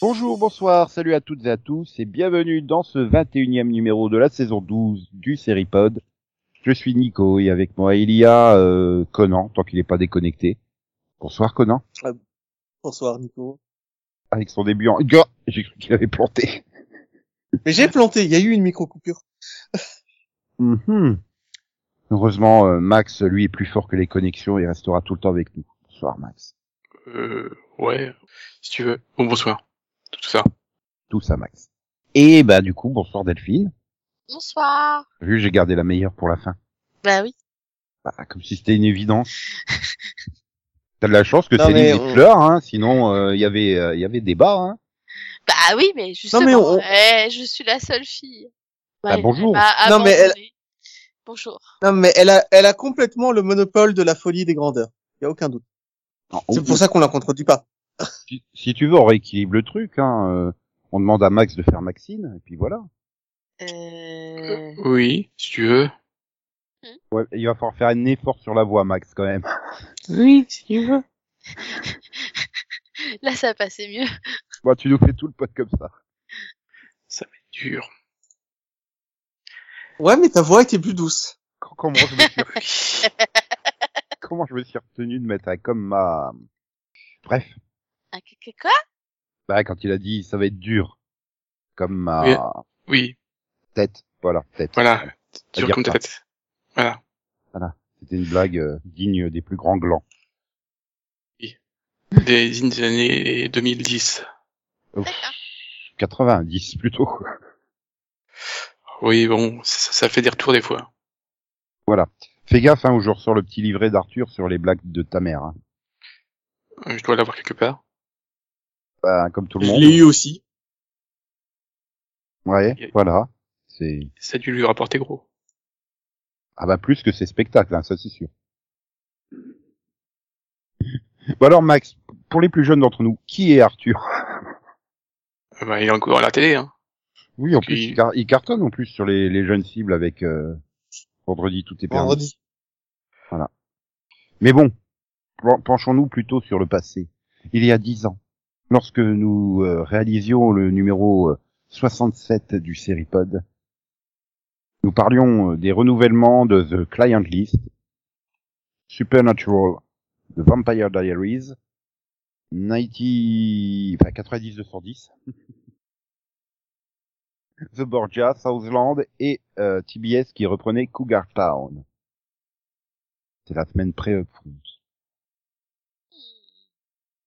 Bonjour, bonsoir, salut à toutes et à tous et bienvenue dans ce 21e numéro de la saison 12 du Seripod. Je suis Nico et avec moi il y a euh, Conan, tant qu'il n'est pas déconnecté. Bonsoir Conan. Bonsoir Nico. Avec son début en... Gars, j'ai cru qu'il avait planté. Mais j'ai planté, il y a eu une micro-coupure. Mhm. Heureusement, euh, Max, lui, est plus fort que les connexions et restera tout le temps avec nous. Bonsoir Max. Euh, ouais, si tu veux. Bon, bonsoir. Tout ça. Tout ça Max. Et bah du coup, bonsoir Delphine. Bonsoir. Vu, j'ai gardé la meilleure pour la fin. Bah oui. Bah, comme si c'était une évidence. T'as de la chance que Non, c'est on- Fleur, hein, sinon euh, il y avait euh, il y avait débat. Hein. Bah oui, mais justement, mais on- eh, je suis la seule fille. Bah, bonjour. m'a Non, mais elle-. Bonjour. Non mais elle a, elle a complètement le monopole de la folie des grandeurs. Il y a aucun doute. Non, C'est ou- pour ça qu'on la contredit pas. si, si tu veux, on rééquilibre le truc. Hein, euh, on demande à Max de faire Maxine, et puis voilà. Euh... Oui, si tu veux. Ouais, il va falloir faire un effort sur la voix, Max, quand même. Oui, si tu veux. Là, ça passait mieux. Bon, tu nous fais tout le pote comme ça. Ça va être dur. Ouais, mais ta voix était plus douce. Co- Comment je me suis, comment je me suis retenu de mettre un comme ma... Bref, Un que- que- quoi? Bah, quand il a dit ça va être dur, comme ma Oui. Oui, tête, voilà, tête. voilà. Dur comme ta tête. Voilà. C'était une blague euh, digne des plus grands glands. Des, des années 2010. Ouf, D'accord. 90 plutôt. Oui, bon, ça, ça fait des retours des fois. Voilà. Fais gaffe, hein, où je ressors le petit livret d'Arthur sur les blagues de ta mère. Hein. Euh, Je dois l'avoir quelque part. Bah, comme tout le Je monde. l'ai eu aussi. Ouais, Et- voilà. C'est Ça a dû lui rapporter gros. ah bah plus que ces spectacles, hein, ça c'est sûr. Bon alors Max, pour les plus jeunes d'entre nous, qui est Arthur? Euh, Bah, il est encore à la télé, hein. Oui, en plus il, car- il cartonne en plus sur les, les jeunes cibles avec euh, Vendredi tout est permis. Vendredi. Mais bon, pen- penchons-nous plutôt sur le passé. Il y a dix ans, lorsque nous euh, réalisions le numéro euh, 67 du Seripod, nous parlions euh, des renouvellements de The Client List, Supernatural, The Vampire Diaries, 90, enfin 90-210, The Borgia, Southland et euh, TBS qui reprenait Cougar Town. C'est la semaine pré-upfront.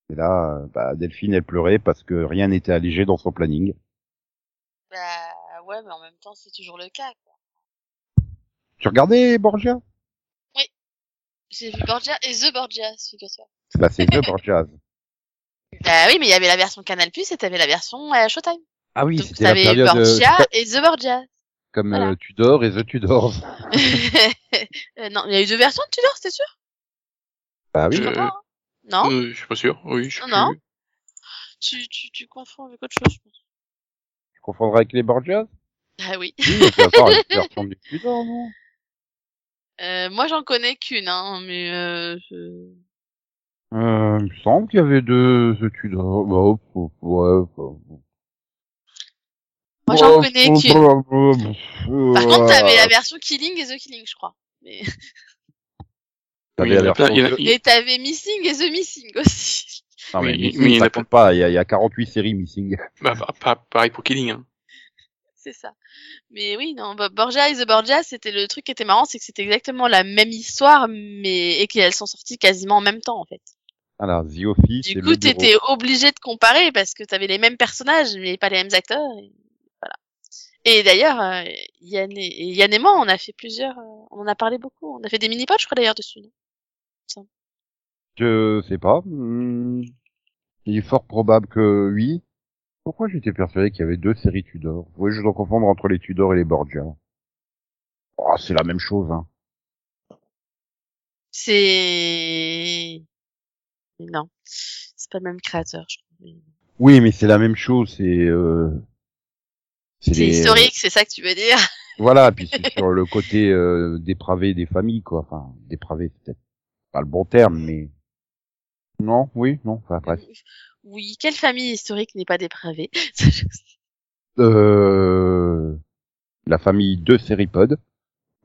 Et là, bah, Delphine, elle pleurait parce que rien n'était allégé dans son planning. Bah ouais, mais en même temps, c'est toujours le cas. Quoi. Tu regardais Borgia? J'ai vu Borgia et The Borgia, figure-toi. Bah, c'est The Borgia. Bah oui, mais il y avait la version Canal Plus et t'avais la version euh, Showtime. Ah oui, c'était la période euh, Borgia et The Borgia. comme voilà. euh, Tudor et The Tudors. Euh, non, il y a eu deux versions de Tudor, c'était sûr? Bah oui. Je crois pas, hein. Non, Euh, je suis pas sûr. Oui, je Non, non. tu, tu, tu confonds avec autre chose, je pense. Tu confondras avec les Borgias? Ah oui. Oui, mais c'est une version du Tudor, non? Euh, moi, j'en connais qu'une, hein, mais euh, je... euh, Il me semble qu'il y avait deux Tudors. Bah, oh, ouais, bah, Moi, j'en connais oh, qu'une. oh, oh, oh, Par contre, t'avais la euh, version Killing et The Killing, je crois. Mais... t'avais Oui, la version Et t'avais Missing et The Missing aussi. Non, mais Oui, Missing, mais il a pas. Il y, a, il y a 48 séries Missing. Bah, bah, pareil pour Killing, hein. C'est ça. Mais oui, non, Bo- Borgia et The Borgia, c'était le truc qui était marrant, c'est que c'était exactement la même histoire, mais et qu'elles sont sorties quasiment en même temps, en fait. Alors, The Office Du coup, t'étais obligé de comparer parce que t'avais les mêmes personnages, mais pas les mêmes acteurs. Et voilà. Et d'ailleurs, euh, Yann, et, Yann et moi, on a fait plusieurs, euh, on en a parlé beaucoup. On a fait des mini-pods, je crois d'ailleurs dessus. non? Je sais pas. Hmm, Il est fort probable que oui. Pourquoi j'étais persuadé qu'il y avait deux séries Tudor? Oui, je dois confondre entre les Tudor et les Borgia. Oh, c'est la même chose, hein. C'est non, c'est pas le même créateur. Je crois. Oui, mais c'est la même chose. C'est euh... C'est les- historique, c'est ça que tu veux dire? Voilà, puis c'est sur le côté euh, dépravé des familles, quoi. Enfin, dépravé, c'est peut-être pas le bon terme, mais non, oui, non. Enfin, bref. Oui, quelle famille historique n'est pas dépravée Euh... La famille de Séripod.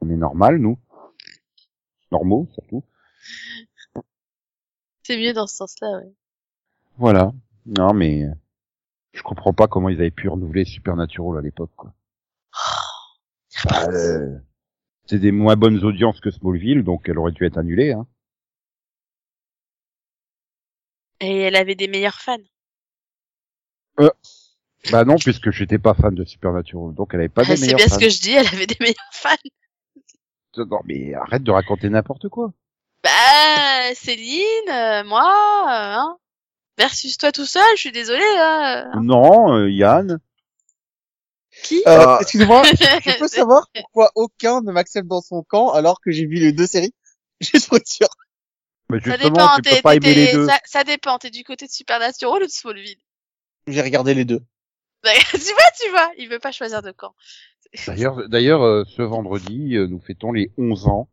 On est normal, nous. Normaux, surtout. C'est mieux dans ce sens-là, ouais. Voilà. Non, mais je comprends pas comment ils avaient pu renouveler Supernatural à l'époque, quoi. Bah, euh, c'est des moins bonnes audiences que Smallville, donc elle aurait dû être annulée, hein. Et elle avait des meilleurs fans. Bah non, puisque j'étais pas fan de Supernatural, donc elle avait pas Ah, des c'est meilleurs bien fans. ce que je dis, elle avait des meilleurs fans. Non, mais arrête de raconter n'importe quoi. Bah, Céline, euh, moi, euh, hein. Versus toi tout seul, je suis désolée, hein. Non, euh, Yann. Qui Euh. Excusez-moi, je peux savoir pourquoi aucun ne m'accepte dans son camp alors que j'ai vu les deux séries? Juste pour être sûr. Mais Ça justement, dépend, tu peux pas aimer les deux. Ça, ça dépend, t'es du côté de Supernatural ou de Smallville J'ai regardé les deux. Bah, Tu vois, tu vois, il veut pas choisir de camp. D'ailleurs, d'ailleurs, euh, ce vendredi, euh, nous fêtons les 11 ans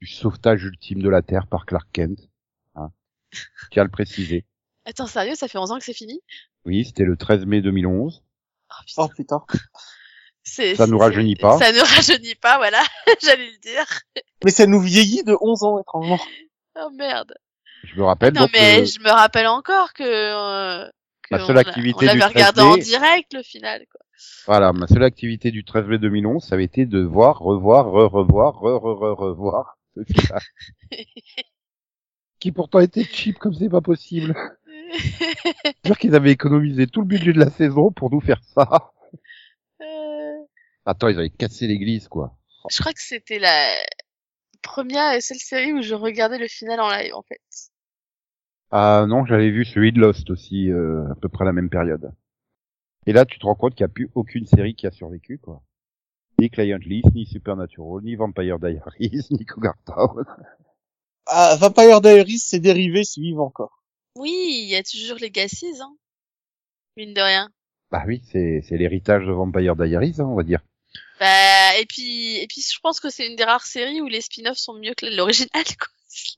du sauvetage ultime de la Terre par Clark Kent. Hein. Tiens à le préciser. Attends, sérieux, ça fait 11 ans que c'est fini? Oui, c'était le 13 mai 2011. Oh putain, Oh putain. ça nous rajeunit pas. Ça nous rajeunit pas, voilà, j'allais le dire. Mais ça nous vieillit de 11 ans, étrangement. Oh merde. Je me rappelle non donc mais euh, je me rappelle encore que, euh, que Ma seule on activité on l'avait du regardé 13 en mai- direct le final quoi. voilà, ma seule activité du 13 mai 2011, ça avait été de voir, revoir, re-revoir, re-re-re-revoir ce final. Qui pourtant était cheap comme c'est pas possible. Dire qu'ils avaient économisé tout le budget de la saison pour nous faire ça. Euh, Attends, ils avaient cassé l'église, quoi. je crois que c'était la première et seule série où je regardais le final en live en fait. Ah non, j'avais vu celui de Lost aussi, euh, à peu près la même période. Et là, tu te rends compte qu'il n'y a plus aucune série qui a survécu, quoi. Ni Client List, ni Supernatural, ni Vampire Diaries, ni Cougar Town. Ah, Vampire Diaries, c'est dérivé, c'est vivant encore. Oui, il y a toujours les Gassies, hein. Mine de rien. Bah oui, c'est, c'est l'héritage de Vampire Diaries, hein, on va dire. Bah, et puis, et puis, je pense que c'est une des rares séries où les spin-offs sont mieux que l'original, quoi.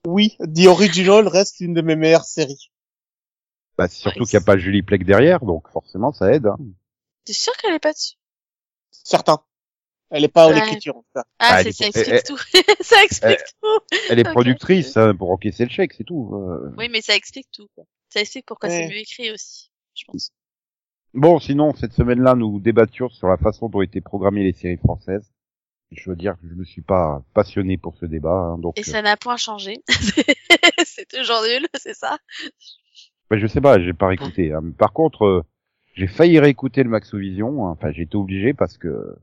Oui, The Original reste une de mes meilleures séries. Bah, c'est surtout Ouais, qu'il n'y a pas Julie Plec derrière, donc forcément, ça aide. Hein. T'es sûr qu'elle est pas dessus? Certain. Elle est pas l'écriture, en tout cas. Ah, Ah, c'est, elle ça pour- explique elle- tout. ça explique tout. Elle est productrice hein, pour encaisser le chèque, c'est tout. euh. Oui, mais ça explique tout, quoi. Ça explique pourquoi Ouais. c'est mieux écrit aussi, je pense. Bon, sinon, cette semaine-là, nous débattions sur la façon dont étaient programmées les séries françaises. Je veux dire que je me suis pas passionné pour ce débat, hein, donc. Et euh, ça n'a point changé. c'est toujours nul, c'est ça? Bah, je sais pas, j'ai pas réécouté. hein. Par contre, euh, j'ai failli réécouter le Maxovision. hein. Enfin, j'ai été obligé parce que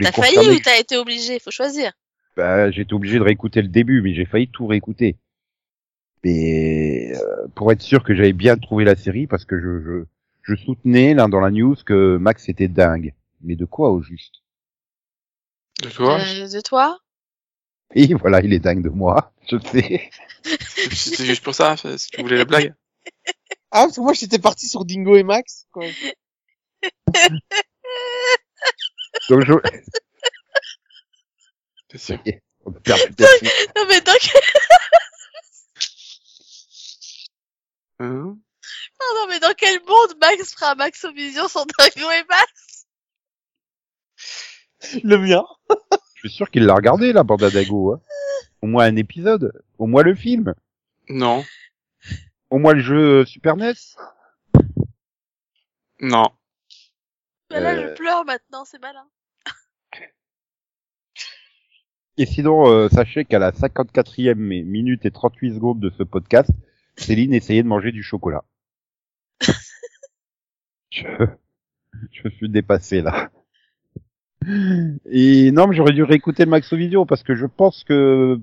T'as failli ou t'as été obligé? Faut choisir. Bah, j'ai été obligé de réécouter le début, mais j'ai failli tout réécouter. Mais euh, pour être sûr que j'avais bien trouvé la série, parce que je, je, je soutenais là dans la news que Max était dingue. Mais de quoi au juste? De toi Euh, de toi? Et voilà, il est dingue de moi, je sais. C'était juste pour ça, si tu voulais la blague. Ah, parce que moi, j'étais parti sur Dingo et Max. quoi. Donc je... C'est sûr? on. Non, mais donc, Hein? Non, mais dans quel monde Max fera Maxovision sans Dingo et Max? Le mien. Je suis sûr qu'il l'a regardé la bande à Dago. Hein. Au moins un épisode, au moins le film, Non. au moins le jeu euh, Super NES. Non. Bah là, Euh. je pleure maintenant, c'est malin. Et sinon, euh, sachez qu'à la 54e mi- minute et 38 secondes de ce podcast, Céline essayait de manger du chocolat. Je, je suis dépassé là. Et non, mais j'aurais dû réécouter le Maxovision parce que je pense que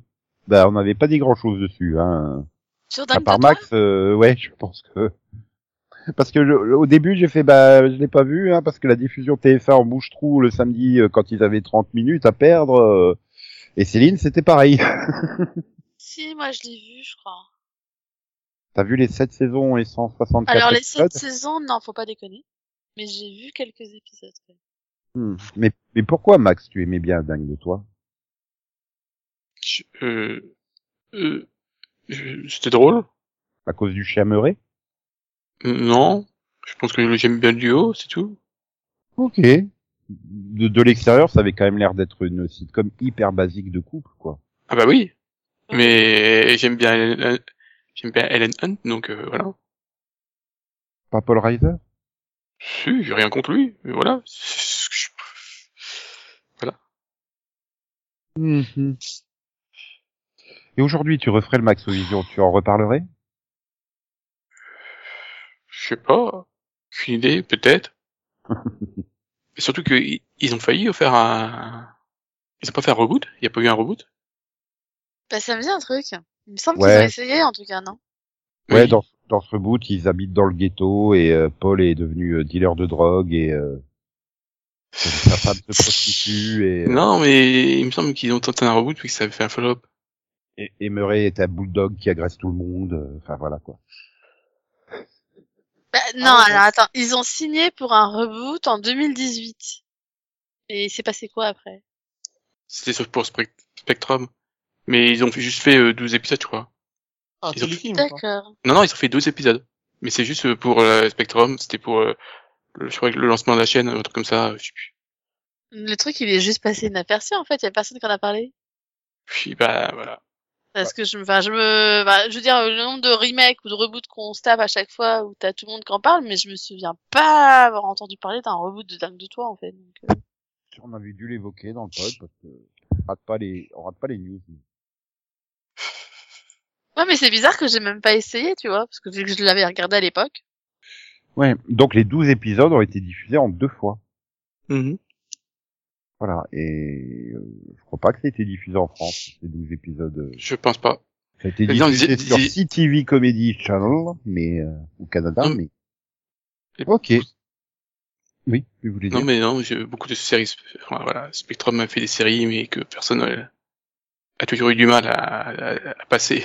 bah, on n'avait pas dit grand chose dessus. Hein. Sur À part? Max, euh, ouais, je pense que parce que je- au début j'ai fait bah je l'ai pas vu hein, parce que la diffusion TF1 en bouche trou le samedi euh, quand ils avaient 30 minutes à perdre. euh, Et Céline, c'était pareil. Si, moi je l'ai vu, je crois. T'as vu les 7 saisons et 164 Alors les épisodes sept saisons, non, faut pas déconner. Mais j'ai vu quelques épisodes. quand même. Hmm. mais, mais pourquoi, Max, tu aimais bien Dingue de toi? Je- euh, euh, C'était drôle. À cause du chien meuré Non. Je pense que j'aime bien le duo, c'est tout. Ok. De, de l'extérieur, ça avait quand même l'air d'être une sitcom hyper basique de couple, quoi. Ah bah oui. Mais j'aime bien Ellen, j'aime bien Ellen Hunt, donc euh, voilà. Pas Paul Reiser? Si, j'ai rien contre lui, mais voilà. Je- Mhm. Et aujourd'hui, tu referais le Max Vision, tu en reparlerais? Je sais pas. Aucune idée, peut-être. Et surtout que i- ils ont failli faire un. Ils ont pas fait un reboot? Il y a pas eu un reboot? Bah ça me dit un truc. Il me semble Ouais. qu'ils ont essayé en tout cas, non? Ouais, Oui. dans, dans ce reboot, ils habitent dans le ghetto et euh, Paul est devenu euh, dealer de drogue et euh, sa femme se prostitue et, euh, Non, mais il me semble qu'ils ont tenté un reboot puis que ça avait fait un follow-up. et, et Murray est un bulldog qui agresse tout le monde. euh, Enfin voilà quoi. Bah non, ouais, alors attends, ils ont signé pour un reboot en 2018. Et il s'est passé quoi après? C'était sauf pour Spec- Spectrum. Mais ils ont fait- juste fait euh, 12 épisodes, je crois. Un Ils ont- téléfilm, quoi. D'accord. Non, non, ils ont fait 12 épisodes. Mais c'est juste euh, pour euh, Spectrum, c'était pour, euh, le, je crois que le lancement de la chaîne, un truc comme ça, je sais plus. Le truc, il est juste passé inaperçu en fait, il y a personne qui en a parlé. Puis bah voilà. Parce que je me, enfin, je me, bah, je veux dire, le nombre de remakes ou de reboots qu'on se tape à chaque fois où t'as tout le monde qui en parle, mais je me souviens pas avoir entendu parler d'un reboot de Dingue de toi, en fait. Donc, euh, On avait dû l'évoquer dans le pod parce que on rate pas les, on rate pas les news. Ouais, mais c'est bizarre que j'ai même pas essayé, tu vois, parce que vu que je l'avais regardé à l'époque. Ouais, donc les 12 épisodes ont été diffusés en deux fois. Mhm. Voilà, et euh, je crois pas que ça a été diffusé en France, ces 12 épisodes. euh. Je pense pas. Ça a été Mais non, diffusé dis- sur CTV Comedy Channel, mais euh, au Canada, Non, mais... Et- Ok. Oui, vous voulez dire? Non, mais non, j'ai beaucoup de séries. Enfin, voilà, Spectrum a fait des séries, mais que personne euh, a toujours eu du mal à, à- à passer.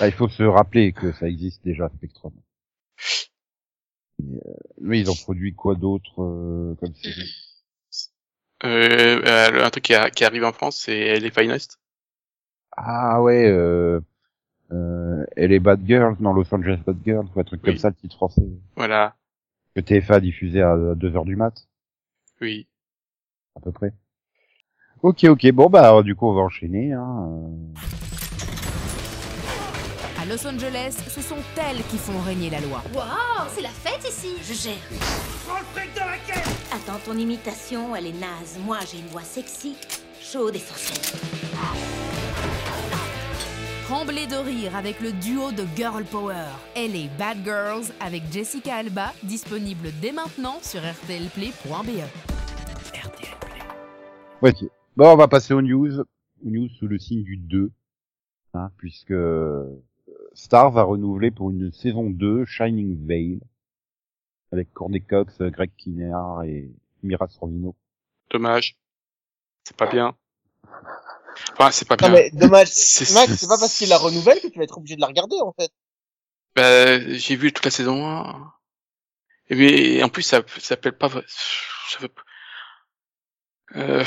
Ah, il faut se rappeler que ça existe déjà, Spectrum. Et, euh, mais ils ont produit quoi d'autre euh, comme série? Euh, euh, un truc qui, a- qui arrive en France, c'est Les Finest. Ah ouais, euh, euh, elle est Bad Girls, non, Los Angeles Bad Girls, ou un truc Oui. comme ça, le titre français. Voilà. Que TFA a diffusé à 2h du mat, Oui. à peu près. Ok, ok, bon bah alors, du coup on va enchaîner. Hein. À Los Angeles, ce sont elles qui font régner la loi. Wow, c'est la fête ici. Je gère. Attends, ton imitation, elle est naze. Moi, j'ai une voix sexy, chaude et sorcière. Tremblez de rire avec le duo de Girl Power. Elle est Bad Girls avec Jessica Alba, disponible dès maintenant sur rtlplay.be. Ouais. Bon, on va passer aux news. Aux news sous le signe du 2. Hein, puisque Star va renouveler pour une saison 2 Shining Veil. Avec Courtney Cox, Greg Kinnear et Mira Sorvino. Dommage. C'est pas bien. Enfin, c'est pas Non bien. mais dommage. C'est- Max, c'est pas parce qu'il la renouvelle que tu vas être obligé de la regarder en fait. Bah, j'ai vu toute la saison 1. Et mais en plus, ça, ça s'appelle pas. Ça veut... Euh,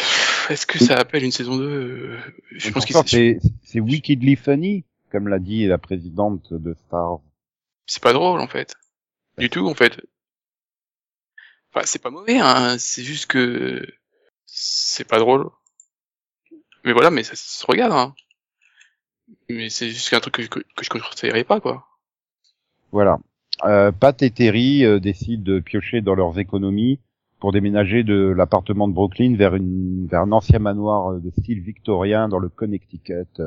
Est-ce que ça appelle une saison 2 Euh, Je pense que c'est c'est wickedly funny, comme l'a dit la présidente de Star. c'est pas drôle en fait. Du tout en fait. Enfin, c'est pas mauvais, hein. C'est juste que c'est pas drôle. Mais voilà, mais ça, se regarde. Hein. Mais c'est juste un truc que, que, que je conseillerais pas quoi. Voilà. Euh, Pat et Terry euh, décident de piocher dans leurs économies pour déménager de l'appartement de Brooklyn vers, une, vers un ancien manoir euh, de style victorien dans le Connecticut,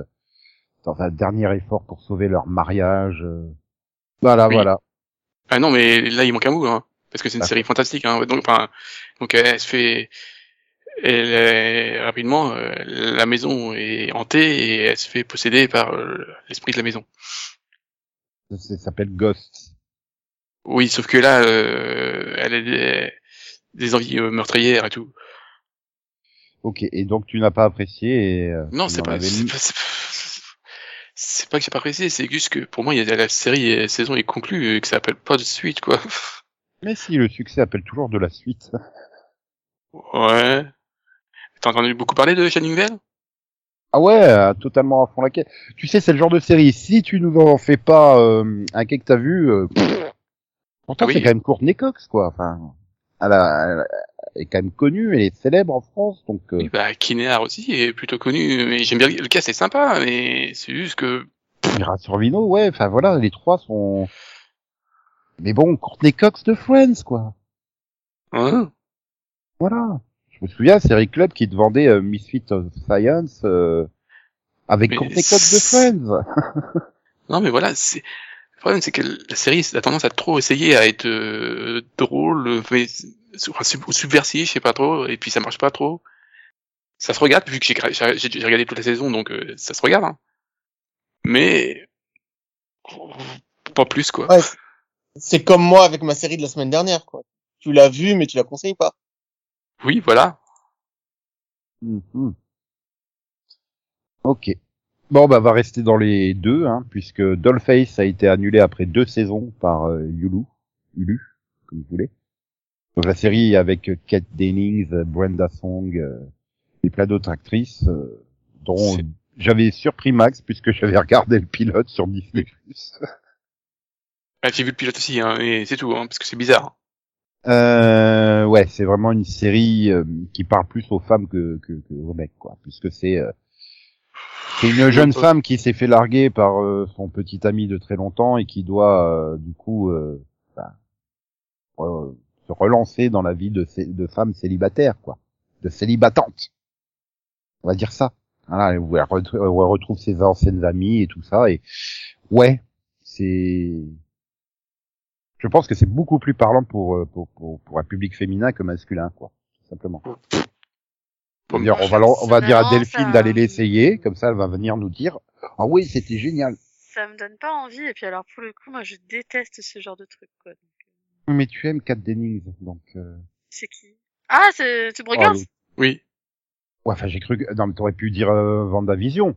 dans un dernier effort pour sauver leur mariage. euh. Voilà, Oui. voilà. Ah non, mais là il manque un bout, hein, parce que c'est une Ah. série fantastique. Hein. Donc, enfin, donc elle, se fait, elle est- rapidement, euh, la maison est hantée et elle se fait posséder par euh, l'esprit de la maison. Ça, s'appelle Ghost. Oui, sauf que là, euh, elle a des, des envies euh, meurtrières et tout. Ok, et donc tu n'as pas apprécié et... euh, Non, c'est pas, avais pas, c'est pas, que j'ai pas apprécié, c'est juste que pour moi, il y a la série, la saison est conclue et que ça appelle pas de suite, quoi. Mais si, le succès appelle toujours de la suite. Ouais. T'as entendu beaucoup parler de Shining Vale Ah ouais, euh, totalement à fond la caisse. Tu sais, c'est le genre de série, si tu nous en fais pas euh, un quai que t'as vu... euh, pourtant, Ah oui. c'est quand même Courtney Cox, quoi. Enfin, elle, a- elle est quand même connue, elle est célèbre en France, donc... euh, Oui, bah, Kinear aussi est plutôt connu, mais j'aime bien, le cas c'est sympa, mais c'est juste que, Mira Sorvino, ouais, enfin voilà, les trois sont... Mais bon, Courtney Cox de Friends, quoi. hein, Voilà. Je me souviens, Série Club qui te vendait euh, Misfit of Science euh, avec Mais Courtney Cox de Friends. Non, mais voilà, c'est, le problème c'est que la série a tendance à trop essayer à être euh, drôle, mais, subversif, je sais pas trop, et puis ça marche pas trop. Ça se regarde, vu que j'ai, j'ai, j'ai- j'ai regardé toute la saison, donc euh, ça se regarde, hein. Mais, pas plus, quoi. Ouais. C'est comme moi avec ma série de la semaine dernière, quoi. Tu l'as vue, mais tu la conseilles pas. Oui, voilà. Mhm. Ok. Bon, bah, va rester dans les deux, hein, puisque Dollface a été annulé après deux saisons par euh, Hulu, Hulu, comme vous voulez. Donc la série avec Kate Dennings, Brenda Song euh, et plein d'autres actrices, euh, dont j'avais surpris Max puisque j'avais regardé le pilote sur Disney+. Ah, j'ai vu le pilote aussi, hein, et c'est tout, hein, parce que c'est bizarre. Euh, ouais, c'est vraiment une série euh, qui parle plus aux femmes que, que, que aux mecs, quoi, puisque c'est euh, c'est une jeune femme qui s'est fait larguer par euh, son petit ami de très longtemps et qui doit euh, du coup euh, bah, euh, se relancer dans la vie de, de femme célibataire, quoi, de célibatante. On va dire ça. Voilà, où elle, ret- où elle retrouve ses anciennes amies et tout ça. Et ouais, c'est. Je pense que c'est beaucoup plus parlant pour, euh, pour, pour, pour un public féminin que masculin, quoi, tout simplement. Pour Dire, on va, on va dire à Delphine ça- d'aller l'essayer, comme ça elle va venir nous dire ah oui c'était génial. Ça me donne pas envie. Et puis alors, pour le coup, moi, je déteste ce genre de truc, quoi. Mais tu aimes Kat Dennings, donc euh... C'est qui? Ah, c'est Two oh, Oui. ouais, enfin j'ai cru que non mais t'aurais pu dire euh, Vendavision.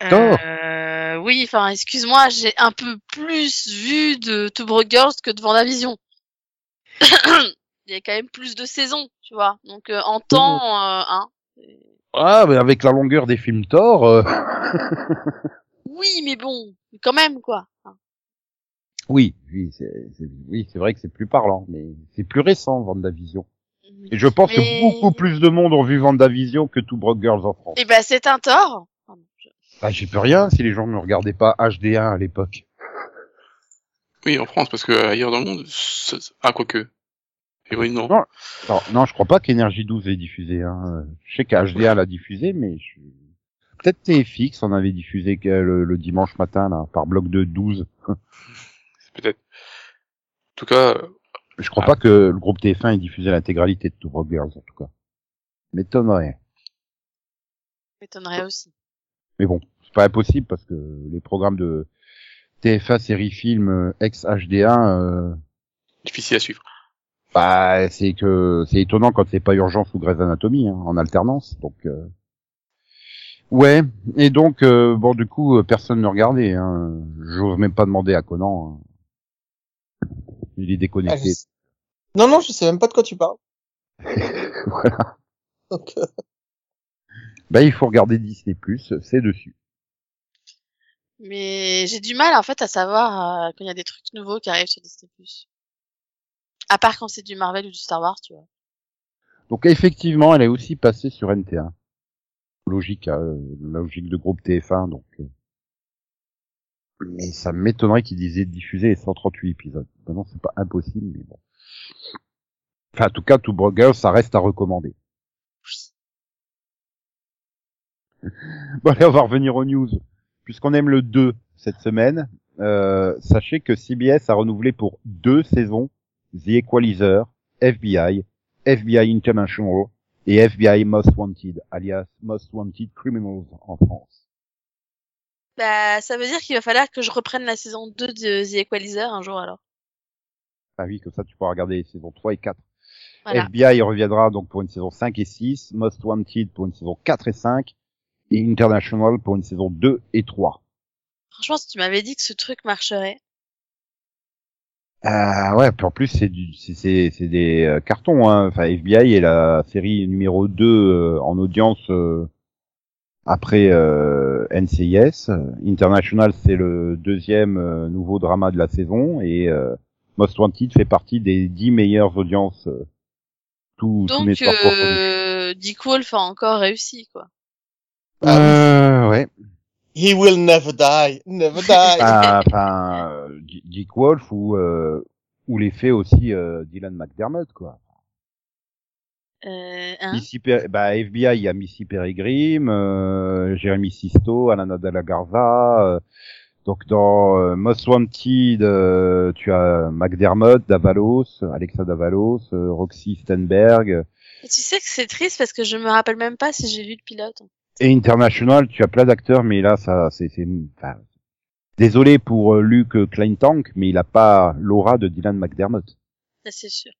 Thor. Euh, oui, enfin, excuse-moi, j'ai un peu plus vu de Two Broke Girls que de Vendavision. Il y a quand même plus de saisons, tu vois. Donc, euh, en temps, euh, hein. Ah mais avec la longueur des films Thor. euh, Oui, mais bon, quand même, quoi. Oui, oui c'est c'est- oui c'est vrai que c'est plus parlant, mais c'est plus récent Vendavision. Et je pense Mais- que beaucoup plus de monde ont vu Vendavision que Two Broke Girls en France. Eh ben, c'est un tort. Bah, j'y peux rien si les gens ne regardaient pas HD1 à l'époque. Oui, en France, parce que euh, ailleurs dans le monde, ah, quoique. Et oui, non. Non. Non, non, je crois pas qu'Énergie 12 ait diffusé. Hein. Je sais qu'HDA l'a diffusé, mais je... peut-être TFX en avait diffusé que le, le dimanche matin là, par bloc de 12. Peut-être. En tout cas, euh, Je crois Ah. pas que le groupe TF1 ait diffusé l'intégralité de Two Broke Girls en tout cas. M'étonnerait. m'étonnerait aussi. Mais bon, c'est pas impossible parce que les programmes de TF1 série film euh, ex HD1, euh, difficile à suivre. bah c'est que c'est étonnant quand c'est pas urgence ou Grey's Anatomy hein, en alternance. Donc euh, ouais. Et donc euh, bon du coup euh, personne ne regardait. Hein. J'ose même pas demander à Conan. Il est Ah, je déconnecté. sais- Non, non, je sais même pas de quoi tu parles. voilà. Donc, euh, Bah il faut regarder Disney c'est dessus. Mais j'ai du mal, en fait, à savoir euh, quand il y a des trucs nouveaux qui arrivent sur Disney+. À part quand c'est du Marvel ou du Star Wars, tu vois. Donc effectivement, elle est aussi passée sur NT1. Logique, hein, logique de groupe TF1, donc. Mais ça m'étonnerait qu'ils disaient diffuser les 138 épisodes. Maintenant, c'est pas impossible, mais bon. Enfin, en tout cas, Broke Girls, ça reste à recommander. Bon, allez, on va revenir aux news. Puisqu'on aime le 2 cette semaine, euh, sachez que CBS a renouvelé pour deux saisons The Equalizer, FBI, FBI International et FBI Most Wanted, alias Most Wanted Criminals en France. Bah, ça veut dire qu'il va falloir que je reprenne la saison 2 de The Equalizer un jour, alors. Ah oui, comme ça tu pourras regarder les saisons 3 et 4. Voilà. FBI reviendra donc pour une saison 5 et 6, Most Wanted pour une saison 4 et 5, et International pour une saison 2 et 3. Franchement, si tu m'avais dit que ce truc marcherait. Ah ouais, puis en plus c'est du c'est c'est c'est des euh, cartons hein. Enfin FBI est la série numéro 2 euh, en audience euh, après euh, NCIS. International c'est le deuxième euh, nouveau drama de la saison et euh, Most Wanted fait partie des 10 meilleures audiences euh, tous mes Donc, euh, Dick Wolf a encore réussi, quoi. Euh, ouais. He will never die, never die. Enfin, enfin, euh, Di- Dick Wolf ou euh, ou l'effet aussi euh, Dylan McDermott quoi. Euh, hein? Missy bah, FBI, il y a Missy Peregrine, euh, Jérémy Sisto, Alana de la Garza. euh, donc dans euh, Most Wanted, euh, tu as McDermott, Davalos, Alexa Davalos, euh, Roxy Stenberg. Et tu sais que c'est triste parce que je me rappelle même pas si j'ai vu le pilote. Et International, tu as plein d'acteurs, mais là, ça, c'est, c'est, enfin, désolé pour euh, Luke Kleintank, mais il a pas l'aura de Dylan McDermott. Ça, c'est sûr.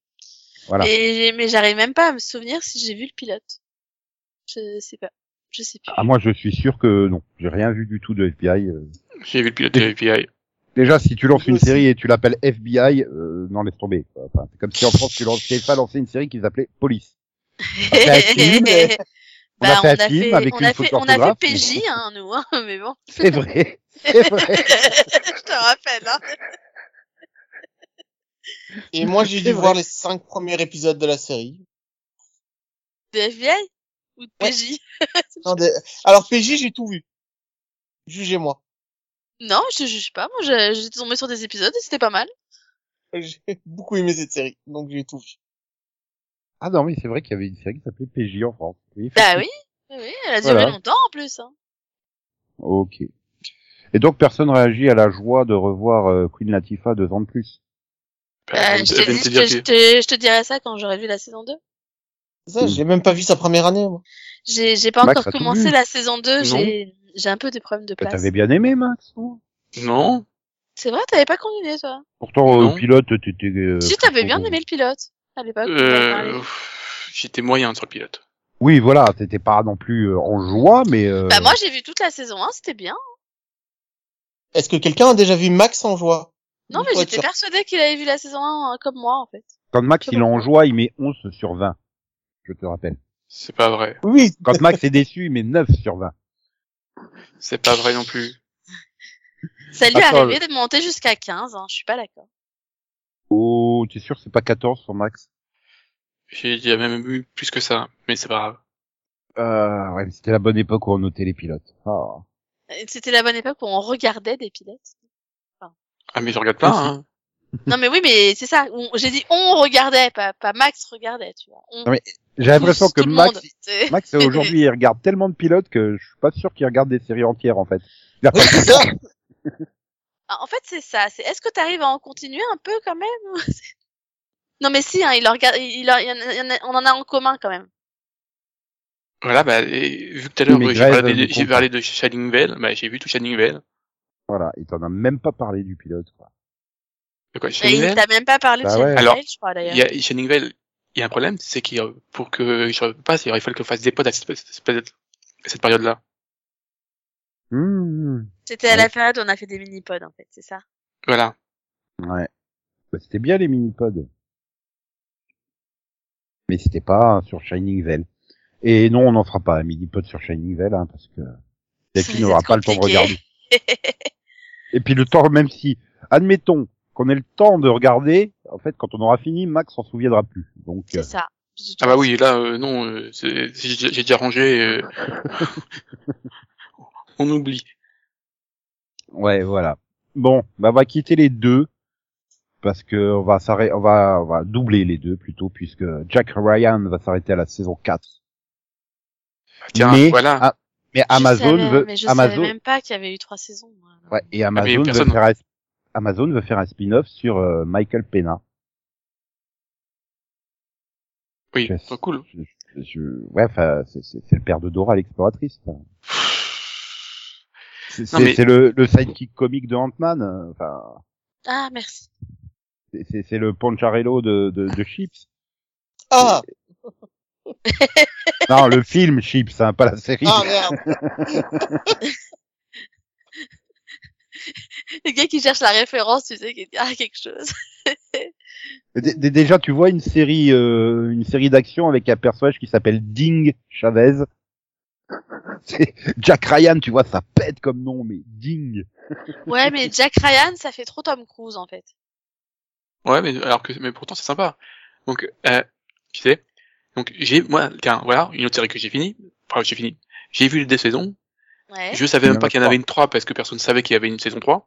Voilà. Et, mais j'arrive même pas à me souvenir si j'ai vu le pilote. Je sais pas. Je sais plus. Ah, moi, je suis sûr que non, j'ai rien vu du tout de FBI. euh. J'ai vu le pilote de FBI. Déjà, si tu lances une série et tu l'appelles FBI, euh, non, laisse tomber. Enfin, c'est comme si en France, tu lançais pas lancer une série qui s'appelait Police. On a fait un film, mais- On Bah, a fait un film avec on une a fait, on a fait d'orthographe, PJ, hein, nous, hein, mais bon. C'est vrai. C'est vrai. je te rappelle, hein. Et moi, j'ai dû vrai. voir les cinq premiers épisodes de la série. De FBI ou de Ouais. PJ Non, Alors, PJ, j'ai tout vu. Jugez-moi. Non, je juge pas. Moi, j'ai- j'étais tombée sur des épisodes et c'était pas mal. J'ai beaucoup aimé cette série, donc j'ai tout vu. Ah non, mais c'est vrai qu'il y avait une série qui s'appelait PJ en France. Oui, Bah oui, oui, oui, elle a duré Voilà. longtemps en plus. Hein. Ok. Et donc, personne réagit à la joie de revoir euh, Queen Latifah deux ans de plus. Euh, je, te dis, je, te, je, te, dirai ça quand j'aurai vu la saison 2. Ça, j'ai même pas vu sa première année, moi. J'ai j'ai pas Max, encore commencé la saison 2, Non. j'ai j'ai un peu des problèmes de Bah, place. T'avais bien aimé, Max non? Non. C'est vrai, t'avais pas continué toi Pourtant, Non. au pilote, t'étais... Euh, Si, t'avais bien aimé le pilote à l'époque. Euh, J'étais moyen sur le pilote. Oui, voilà, t'étais pas non plus euh, en joie, mais... Euh... Bah moi j'ai vu toute la saison 1, c'était bien. Est-ce que quelqu'un a déjà vu Max en joie? Non mais j'étais sûr. persuadée qu'il avait vu la saison 1 euh, comme moi en fait. Quand Max, il est en joie, il met 11 sur 20. Je te rappelle. C'est pas vrai. Oui. Quand Max est déçu, il met 9 sur 20. C'est pas vrai non plus. Ça lui est arrivé de monter jusqu'à 15, hein, je suis pas d'accord. Oh, t'es sûr que c'est pas 14 sur Max? J'ai déjà même eu plus que ça, mais c'est pas grave. euh, Ouais, mais c'était la bonne époque où on notait les pilotes. Ah. Euh, C'était la bonne époque où on regardait des pilotes. Ah mais je regarde pas. Hein. non mais oui mais c'est ça, j'ai dit on regardait, pas, pas Max regardait, tu vois. On, Non, mais J'ai l'impression que Max, monde, Max aujourd'hui, il regarde tellement de pilotes que je suis pas sûr qu'il regarde des séries entières, en fait. Oui, c'est ça. Ah, en fait, c'est ça. C'est est-ce que tu arrives à en continuer un peu quand même Non, mais si, hein, il en regarde, il, il en- il y en a- il a- on en a en commun quand même. Voilà, bah, et, vu que tout à l'heure j'ai parlé, parlé de Shining Vale, bah, j'ai vu tout Shining Vale. Voilà, il t'en a même pas parlé du pilote, quoi. De quoi, Et il t'a même pas parlé Bah de ouais. Shining Alors, Vale, je crois d'ailleurs. Il y a Shining Vale, il y a un problème, c'est qu'il y a- pour que je passe, il fallait que je fasse des potes à cette, période-là. Mmh. C'était à la période où on a fait des mini-pods en fait, c'est ça. Voilà. Ouais. Bah, c'était bien les mini-pods. Mais c'était pas sur Shining Vale. Et non, on n'en fera pas un mini-pod sur Shining Vale, hein, parce que Delphine n'aura pas le temps de regarder. Et puis le temps, même si, admettons qu'on ait le temps de regarder, en fait, quand on aura fini, Max s'en souviendra plus. Donc, euh, C'est ça. De toute Ah bah oui, là, euh, non, euh, j'ai j'ai déjà rangé, euh, on oublie. ouais, voilà. Bon, bah, on va quitter les deux parce que on va s'arrêter, on va, on va doubler les deux plutôt puisque Jack Ryan va s'arrêter à la saison 4. Tiens, mais, voilà. ah, mais Amazon savais, veut, mais je Amazon, savais même pas qu'il y avait eu trois saisons. moi. ouais, et Ah, Amazon veut personne- faire un, Amazon veut faire un spin-off sur euh, Michael Pena. oui, c'est cool. Je, je- ouais, enfin, c'est, c'est, c'est le père de Dora l'exploratrice. C'est, c'est, mais- le, le sidekick comique de Ant-Man. euh, Enfin, Ah merci. c'est, c'est, c'est le Poncharello de, de, de Chips. Ah, Non, le film Chips, hein, pas la série. ah merde. Le gars qui cherche la référence, tu sais, qui dit ah quelque chose. D- d- Déjà, tu vois une série, euh, une série d'action avec un personnage qui s'appelle Ding Chavez. C'est Jack Ryan, tu vois, ça pète comme nom, mais Ding. Ouais, mais Jack Ryan, ça fait trop Tom Cruise en fait. Ouais, mais alors que, mais pourtant c'est sympa. Donc, euh, tu sais, donc j'ai, moi, tiens, voilà, une autre série que j'ai fini. Enfin, j'ai fini. J'ai vu les deux saisons. Ouais. Je savais même pas a qu'il y en avait une 3 parce que personne savait qu'il y avait une saison 3.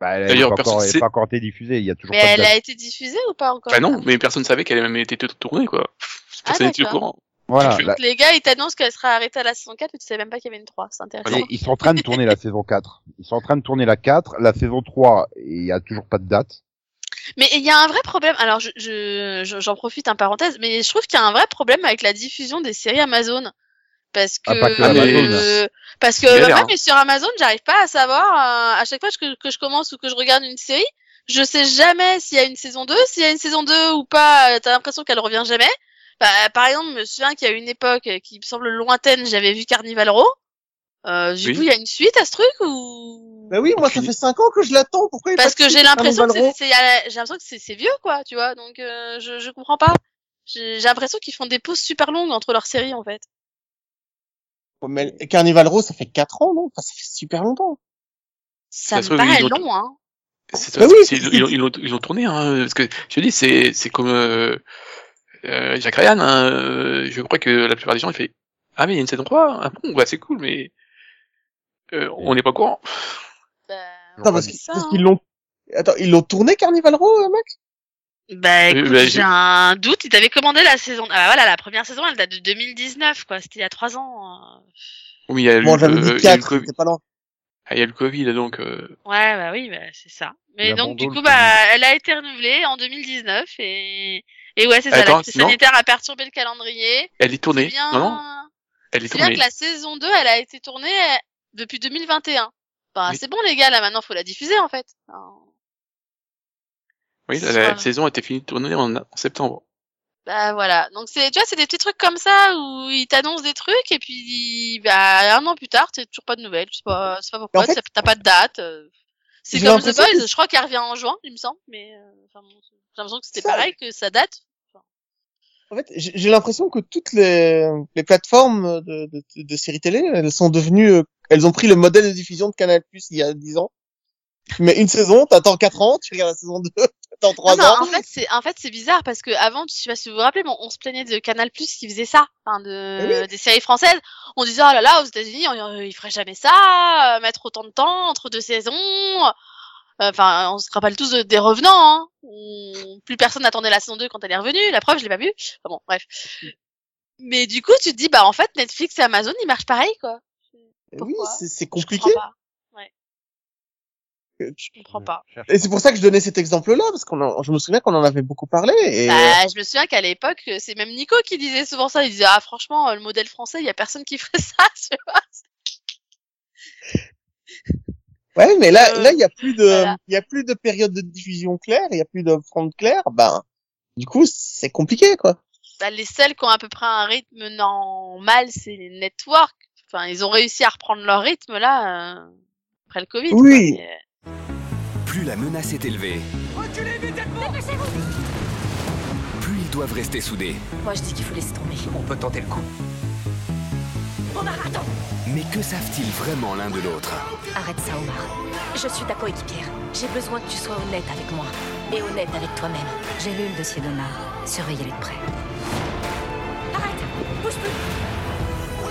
Bah, elle D'ailleurs, personne sait- pas encore été diffusée, il y a toujours Mais pas de elle a été diffusée ou pas encore? Bah non, mais personne savait qu'elle avait même été tournée, quoi. Ah, Personne n'était au d'accord. courant. Voilà, Les gars, ils t'annoncent qu'elle sera arrêtée à la saison 4, mais tu savais même pas qu'il y avait une 3. C'est intéressant. et ils sont en train de tourner la saison 4. Ils sont en train de tourner la 4, la saison 3, et il y a toujours pas de date. Mais il y a un vrai problème. Alors, je, je, je- j'en profite en parenthèse, mais je trouve qu'il y a un vrai problème avec la diffusion des séries Amazon. Parce que, Ah, pas que Amazon. euh, parce que, Galère, ouais, hein. mais sur Amazon, j'arrive pas à savoir, euh, à chaque fois que, que je commence ou que je regarde une série, je sais jamais s'il y a une saison 2, s'il y a une saison 2 ou pas, euh, t'as l'impression qu'elle revient jamais. Bah, par exemple, je me souviens qu'il y a une époque qui me semble lointaine, j'avais vu Carnival Row. Euh, du Oui. coup, il y a une suite à ce truc ou? Bah oui, moi ça fait 5 ans que je l'attends. Pourquoi parce que j'ai l'impression que Carnival c'est, j'ai l'impression que c'est, c'est vieux, quoi, tu vois. Donc, euh, je, je comprends pas. J'ai, j'ai l'impression qu'ils font des pauses super longues entre leurs séries, en fait. Mais Carnival Row, ça fait 4 ans, non? Enfin, ça fait super longtemps. Ça Ça me paraît ils ont- long, hein. C'est Bah oui, c'est- c'est- ils, ils, l'ont- ils l'ont tourné, hein, parce que je te dis, c'est, c'est comme euh, euh, Jack Ryan. Hein, euh, je crois que la plupart des gens ils font ah mais il y a une saison 3 ah bon bah c'est cool mais euh, on n'est pas au courant. Bah, Attends, parce qu'ils hein. qu'ils l'ont. Attends, ils l'ont tourné Carnival Row, euh, Max? Bah, écoute, bah, j'ai un doute. Ils t'avaient commandé la saison. Ah, bah, voilà, la première saison, elle date de 2019, quoi. C'était il y a trois ans. euh. Oui, il y a, Bon, j'avais euh, dit il y a eu le 4, Covid, c'était pas loin. ah, il y a le Covid donc euh, Ouais, bah oui, bah, c'est ça. Mais donc, du coup, Covid. bah, elle a été renouvelée en 2019 et, et ouais, c'est ça. La crise sanitaire a perturbé le calendrier. elle est tournée. Bien. Non non, elle est C'est bien tournée. que la saison 2, elle a été tournée euh, depuis 2021. Bah, Oui. c'est bon, les gars, là, maintenant, faut la diffuser, en fait. Oui, la, saison a été finie de tourner en, en septembre. Bah, voilà. Donc, c'est, tu vois, c'est des petits trucs comme ça où ils t'annoncent des trucs et puis, bah, un an plus tard, t'as toujours pas de nouvelles. Je sais pas, je sais pas pourquoi, En fait- t'as- pas de date. euh. C'est comme The Boys, que- je crois qu'elle revient en juin, il me semble, mais, euh, enfin, j'ai l'impression que c'était pareil, que ça date. En fait, j'ai j'ai l'impression que toutes les, les plateformes de, de, de séries télé, elles sont devenues, euh, elles ont pris le modèle de diffusion de Canal Plus il y a 10 ans. Mets une saison, t'attends 4 ans, tu regardes la saison 2, t'attends 3 Non, non, ans. en fait, c'est, en fait, c'est bizarre parce que avant, je sais pas si vous vous rappelez, mais on, on se plaignait de Canal Plus qui faisait ça, enfin, de, Eh des séries françaises. On disait, oh là là, aux États-Unis, on- ils feraient jamais ça, euh, mettre autant de temps entre deux saisons. Euh, Enfin, on se rappelle tous de- des revenants, hein. On- Plus personne n'attendait la saison 2 quand elle est revenue. La preuve, je l'ai pas vue. Enfin bon, bref. Mais du coup, tu te dis, bah, en fait, Netflix et Amazon, ils marchent pareil, quoi. Oui, c'est- c'est Je compliqué. comprends pas. Ouais. Euh, Je comprends pas. Et c'est pour ça que je donnais cet exemple-là, parce qu'on je me souviens qu'on en avait beaucoup parlé. Et... Bah, je me souviens qu'à l'époque, euh, c'est même Nico qui disait souvent ça. Il disait, ah, franchement, euh, le modèle français, il y a personne qui ferait ça, tu vois. Ouais, mais là, Euh, là, il y a plus de, voilà. il y a plus de période de diffusion claire, il y a plus de front clair. Ben, du coup, c'est compliqué, quoi. Bah, les seuls qui ont à peu près un rythme normal, c'est les networks. Enfin, ils ont réussi à reprendre leur rythme, là, euh, après le Covid. Oui. quoi. Mais, euh, Plus la menace est élevée, plus ils doivent rester soudés. Moi, je dis qu'il faut laisser tomber. On peut tenter le coup. Omar, attends Mais que savent-ils vraiment l'un de l'autre? Arrête ça, Omar. Je suis ta coéquipière. J'ai besoin que tu sois honnête avec moi. Et honnête avec toi-même. J'ai lu le dossier d'Omar. Surveillez-les de près.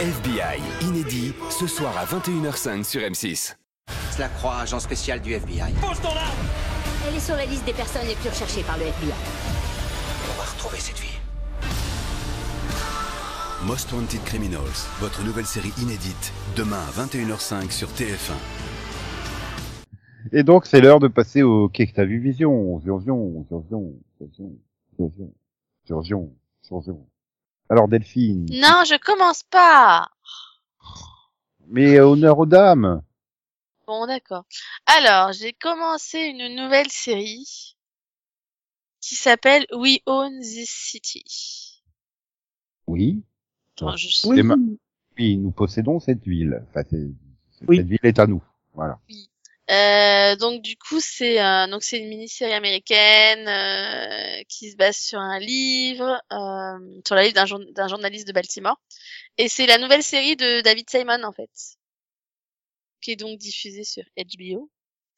FBI, inédit, ce soir à 21h05 sur M6. La croix, agent spécial du FBI. Elle est sur la liste des personnes les plus recherchées par le FBI. On va retrouver cette fille. Most Wanted Criminals, votre nouvelle série inédite, demain à 21h05 sur TF1. Et donc, c'est l'heure de passer au Qu'est-ce que t'as vu Vision Vision, Vision, Vision, Vision, Vision, Vision. Alors, Delphine. Non, je commence pas. Mais honneur aux dames. Bon, d'accord. Alors, j'ai commencé une nouvelle série qui s'appelle We Own This City. Oui. Attends, je sais- Oui. Nous possédons cette ville. Enfin, c'est- c'est- Oui. cette ville est à nous. Voilà. Euh, donc du coup c'est euh, donc c'est une mini-série américaine euh, qui se base sur un livre euh, sur la livre d'un jour- d'un journaliste de Baltimore et c'est la nouvelle série de David Simon en fait qui est donc diffusée sur HBO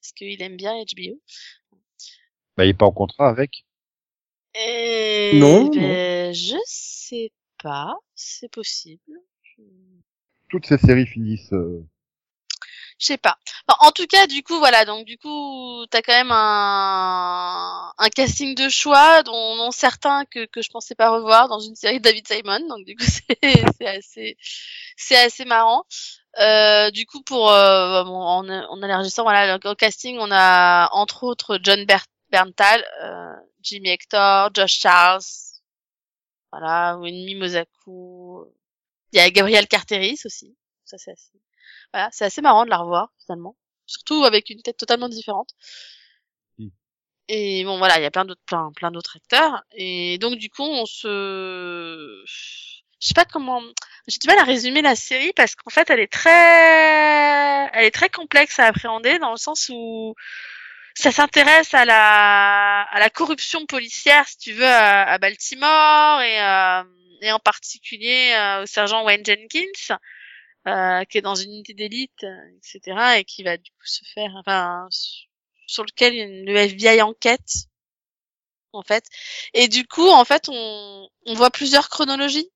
parce qu'il aime bien HBO. Bah, il est pas en contrat avec. Et Non, ben, je sais pas, c'est possible. Toutes ces séries finissent. Je sais pas. En tout cas, du coup, voilà. Donc, du coup, t'as quand même un, casting de choix, dont, certains que, que je pensais pas revoir dans une série de David Simon. Donc, du coup, c'est assez, c'est assez marrant. Euh, du coup, pour euh, bon, en, en élargissant, voilà, au casting, on a entre autres John Ber Berntal, euh, Jimmy Hector, Josh Charles, voilà, Winnie Mosaku. Il y a Gabriel Carteris aussi. Ça, c'est assez voilà, c'est assez marrant de la revoir finalement, surtout avec une tête totalement différente. Mm. Et bon voilà, il y a plein d'autres plein plein d'autres acteurs et donc du coup on se je sais pas comment j'ai du mal à résumer la série parce qu'en fait elle est très elle est très complexe à appréhender dans le sens où ça s'intéresse à la à la corruption policière si tu veux à, à Baltimore et euh, et en particulier euh, au sergent Wayne Jenkins euh, qui est dans une unité d'élite, euh, etc., et qui va du coup se faire, enfin, sur lequel une- le FBI enquête, en fait. Et du coup, en fait, on, on voit plusieurs chronologies.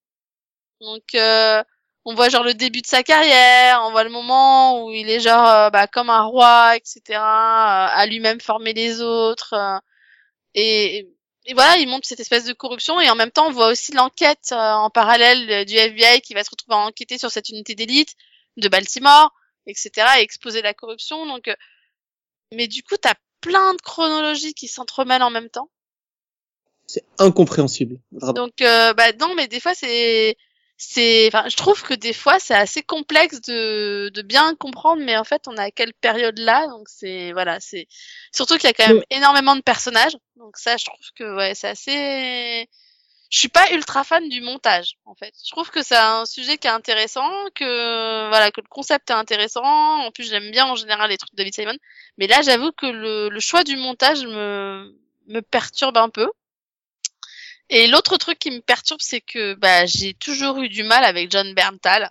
Donc, euh, on voit genre le début de sa carrière, on voit le moment où il est genre euh, bah, comme un roi, etc., à lui-même former les autres. et, et voilà, il montre cette espèce de corruption et en même temps, on voit aussi l'enquête euh, en parallèle du FBI qui va se retrouver à enquêter sur cette unité d'élite de Baltimore, etc., et exposer la corruption. Donc, euh, mais du coup, t'as plein de chronologies qui s'entremêlent en même temps. C'est incompréhensible. Vraiment. Donc, euh, bah non, mais des fois, c'est, c'est, enfin, je trouve que des fois, c'est assez complexe de, de bien comprendre, mais en fait, on est à quelle période là, donc c'est, voilà, c'est, surtout qu'il y a quand même énormément de personnages, donc ça, je trouve que, ouais, c'est assez, je suis pas ultra fan du montage, en fait. Je trouve que c'est un sujet qui est intéressant, que, voilà, que le concept est intéressant, en plus, j'aime bien en général les trucs de David Simon, mais là, j'avoue que le, le choix du montage me, me perturbe un peu. Et l'autre truc qui me perturbe, c'est que bah, j'ai toujours eu du mal avec John Berntal.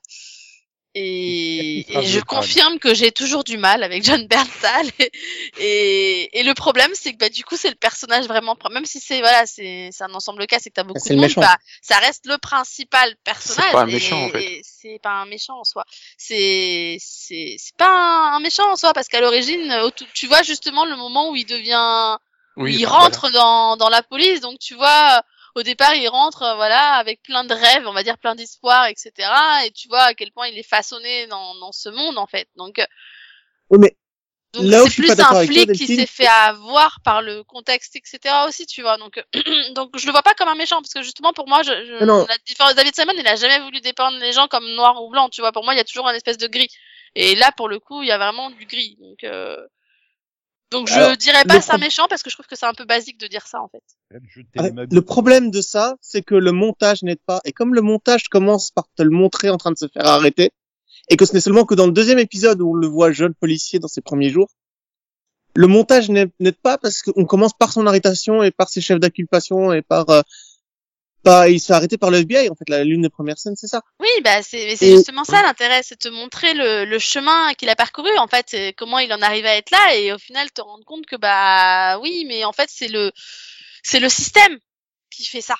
Et, je de confirme que j'ai toujours du mal avec John Berntal. Et, et le problème, c'est que bah, du coup, c'est le personnage vraiment. Même si c'est voilà, c'est c'est un ensemble cas, c'est que t'as beaucoup c'est de monde, bah, ça reste le principal personnage. pas un méchant, en fait. c'est pas un méchant en soi. C'est c'est c'est pas un, méchant en soi parce qu'à l'origine, tout- tu vois justement le moment où il devient Oui, il rentre dans, dans la police, donc tu vois, au départ, il rentre, euh, voilà, avec plein de rêves, on va dire plein d'espoir, etc. Et tu vois à quel point il est façonné dans, dans ce monde, en fait. Donc, euh, Oui, mais donc Là c'est plus un toi, flic qui s'est fait avoir par le contexte, etc. aussi, tu vois. Donc, euh, donc je le vois pas comme un méchant, parce que justement, pour moi, je, je- la différence, David Simon, il a jamais voulu dépeindre les gens comme noir ou blanc, tu vois. Pour moi, il y a toujours une espèce de gris. Et là, pour le coup, il y a vraiment du gris. Donc, euh, donc je Alors, dirais pas pro- méchant, parce que je trouve que c'est un peu basique de dire ça, en fait. Ah. Le problème de ça, c'est que le montage n'aide pas. Et comme le montage commence par te le montrer en train de se faire arrêter, et que ce n'est seulement que dans le deuxième épisode où on le voit jeune policier dans ses premiers jours, le montage n'aide pas parce qu'on commence par son arrestation et par ses chefs d'inculpation et par, euh, par- il se fait arrêter par le FBI. En fait, la l'une des premières scènes, c'est ça. Oui, bah c'est mais c'est Et- justement ça l'intérêt, c'est de te montrer le, le chemin qu'il a parcouru, en fait, comment il en arrive à être là, et au final te rendre compte que bah oui, mais en fait c'est le c'est le système qui fait ça.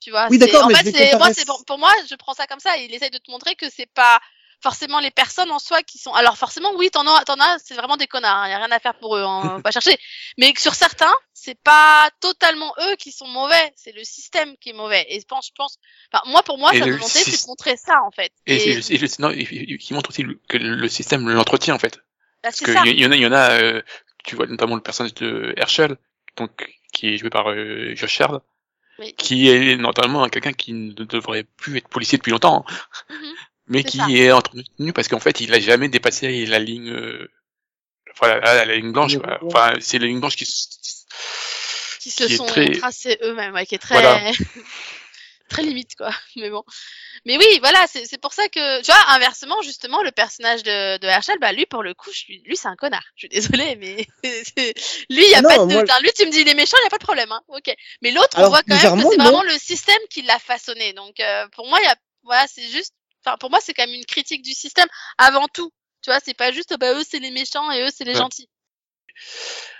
Tu vois, Oui, c'est- d'accord, en mais fait je vais c'est moi pour, pour moi je prends ça comme ça, il essaye de te montrer que c'est pas forcément les personnes en soi qui sont alors forcément oui t'en as t'en as c'est vraiment des connards il y a rien à faire pour eux hein, on va pas chercher mais sur certains c'est pas totalement eux qui sont mauvais c'est le système qui est mauvais et je pense je pense enfin moi pour moi Et le volonté c'est de montrer ça en fait Et, et, et le- non, il montre aussi que le système l'entretient en fait. bah, Parce c'est que ça il y, en a, il y en a, euh, tu vois notamment le personnage de Herschel, donc qui est joué par euh, Josh Shard, Oui. qui est notamment quelqu'un qui ne devrait plus être policier depuis longtemps, hein, Mhm. Mais qui ça. est entretenu parce qu'en fait il a jamais dépassé la ligne, euh, enfin la, la- la ligne blanche. Quoi. Enfin c'est la ligne blanche qui, qui se Qui est sont très- tracés eux-mêmes, ouais, qui est très Voilà. très limite quoi. Mais bon, mais oui, voilà, c'est c'est pour ça que tu vois, inversement justement, le personnage de de Herschel, bah lui pour le coup, je lui c'est un connard. Je suis désolée, mais lui il y a Non, pas de, moi- enfin, lui tu me dis il est méchant, il y a pas de problème, hein. Ok. Mais l'autre, on voit quand même que c'est vraiment le système qui l'a façonné. Donc euh, pour moi, il y a, voilà, c'est juste, pour moi c'est quand même une critique du système avant tout. Tu vois, c'est pas juste bah eux c'est les méchants et eux c'est les Ouais. gentils.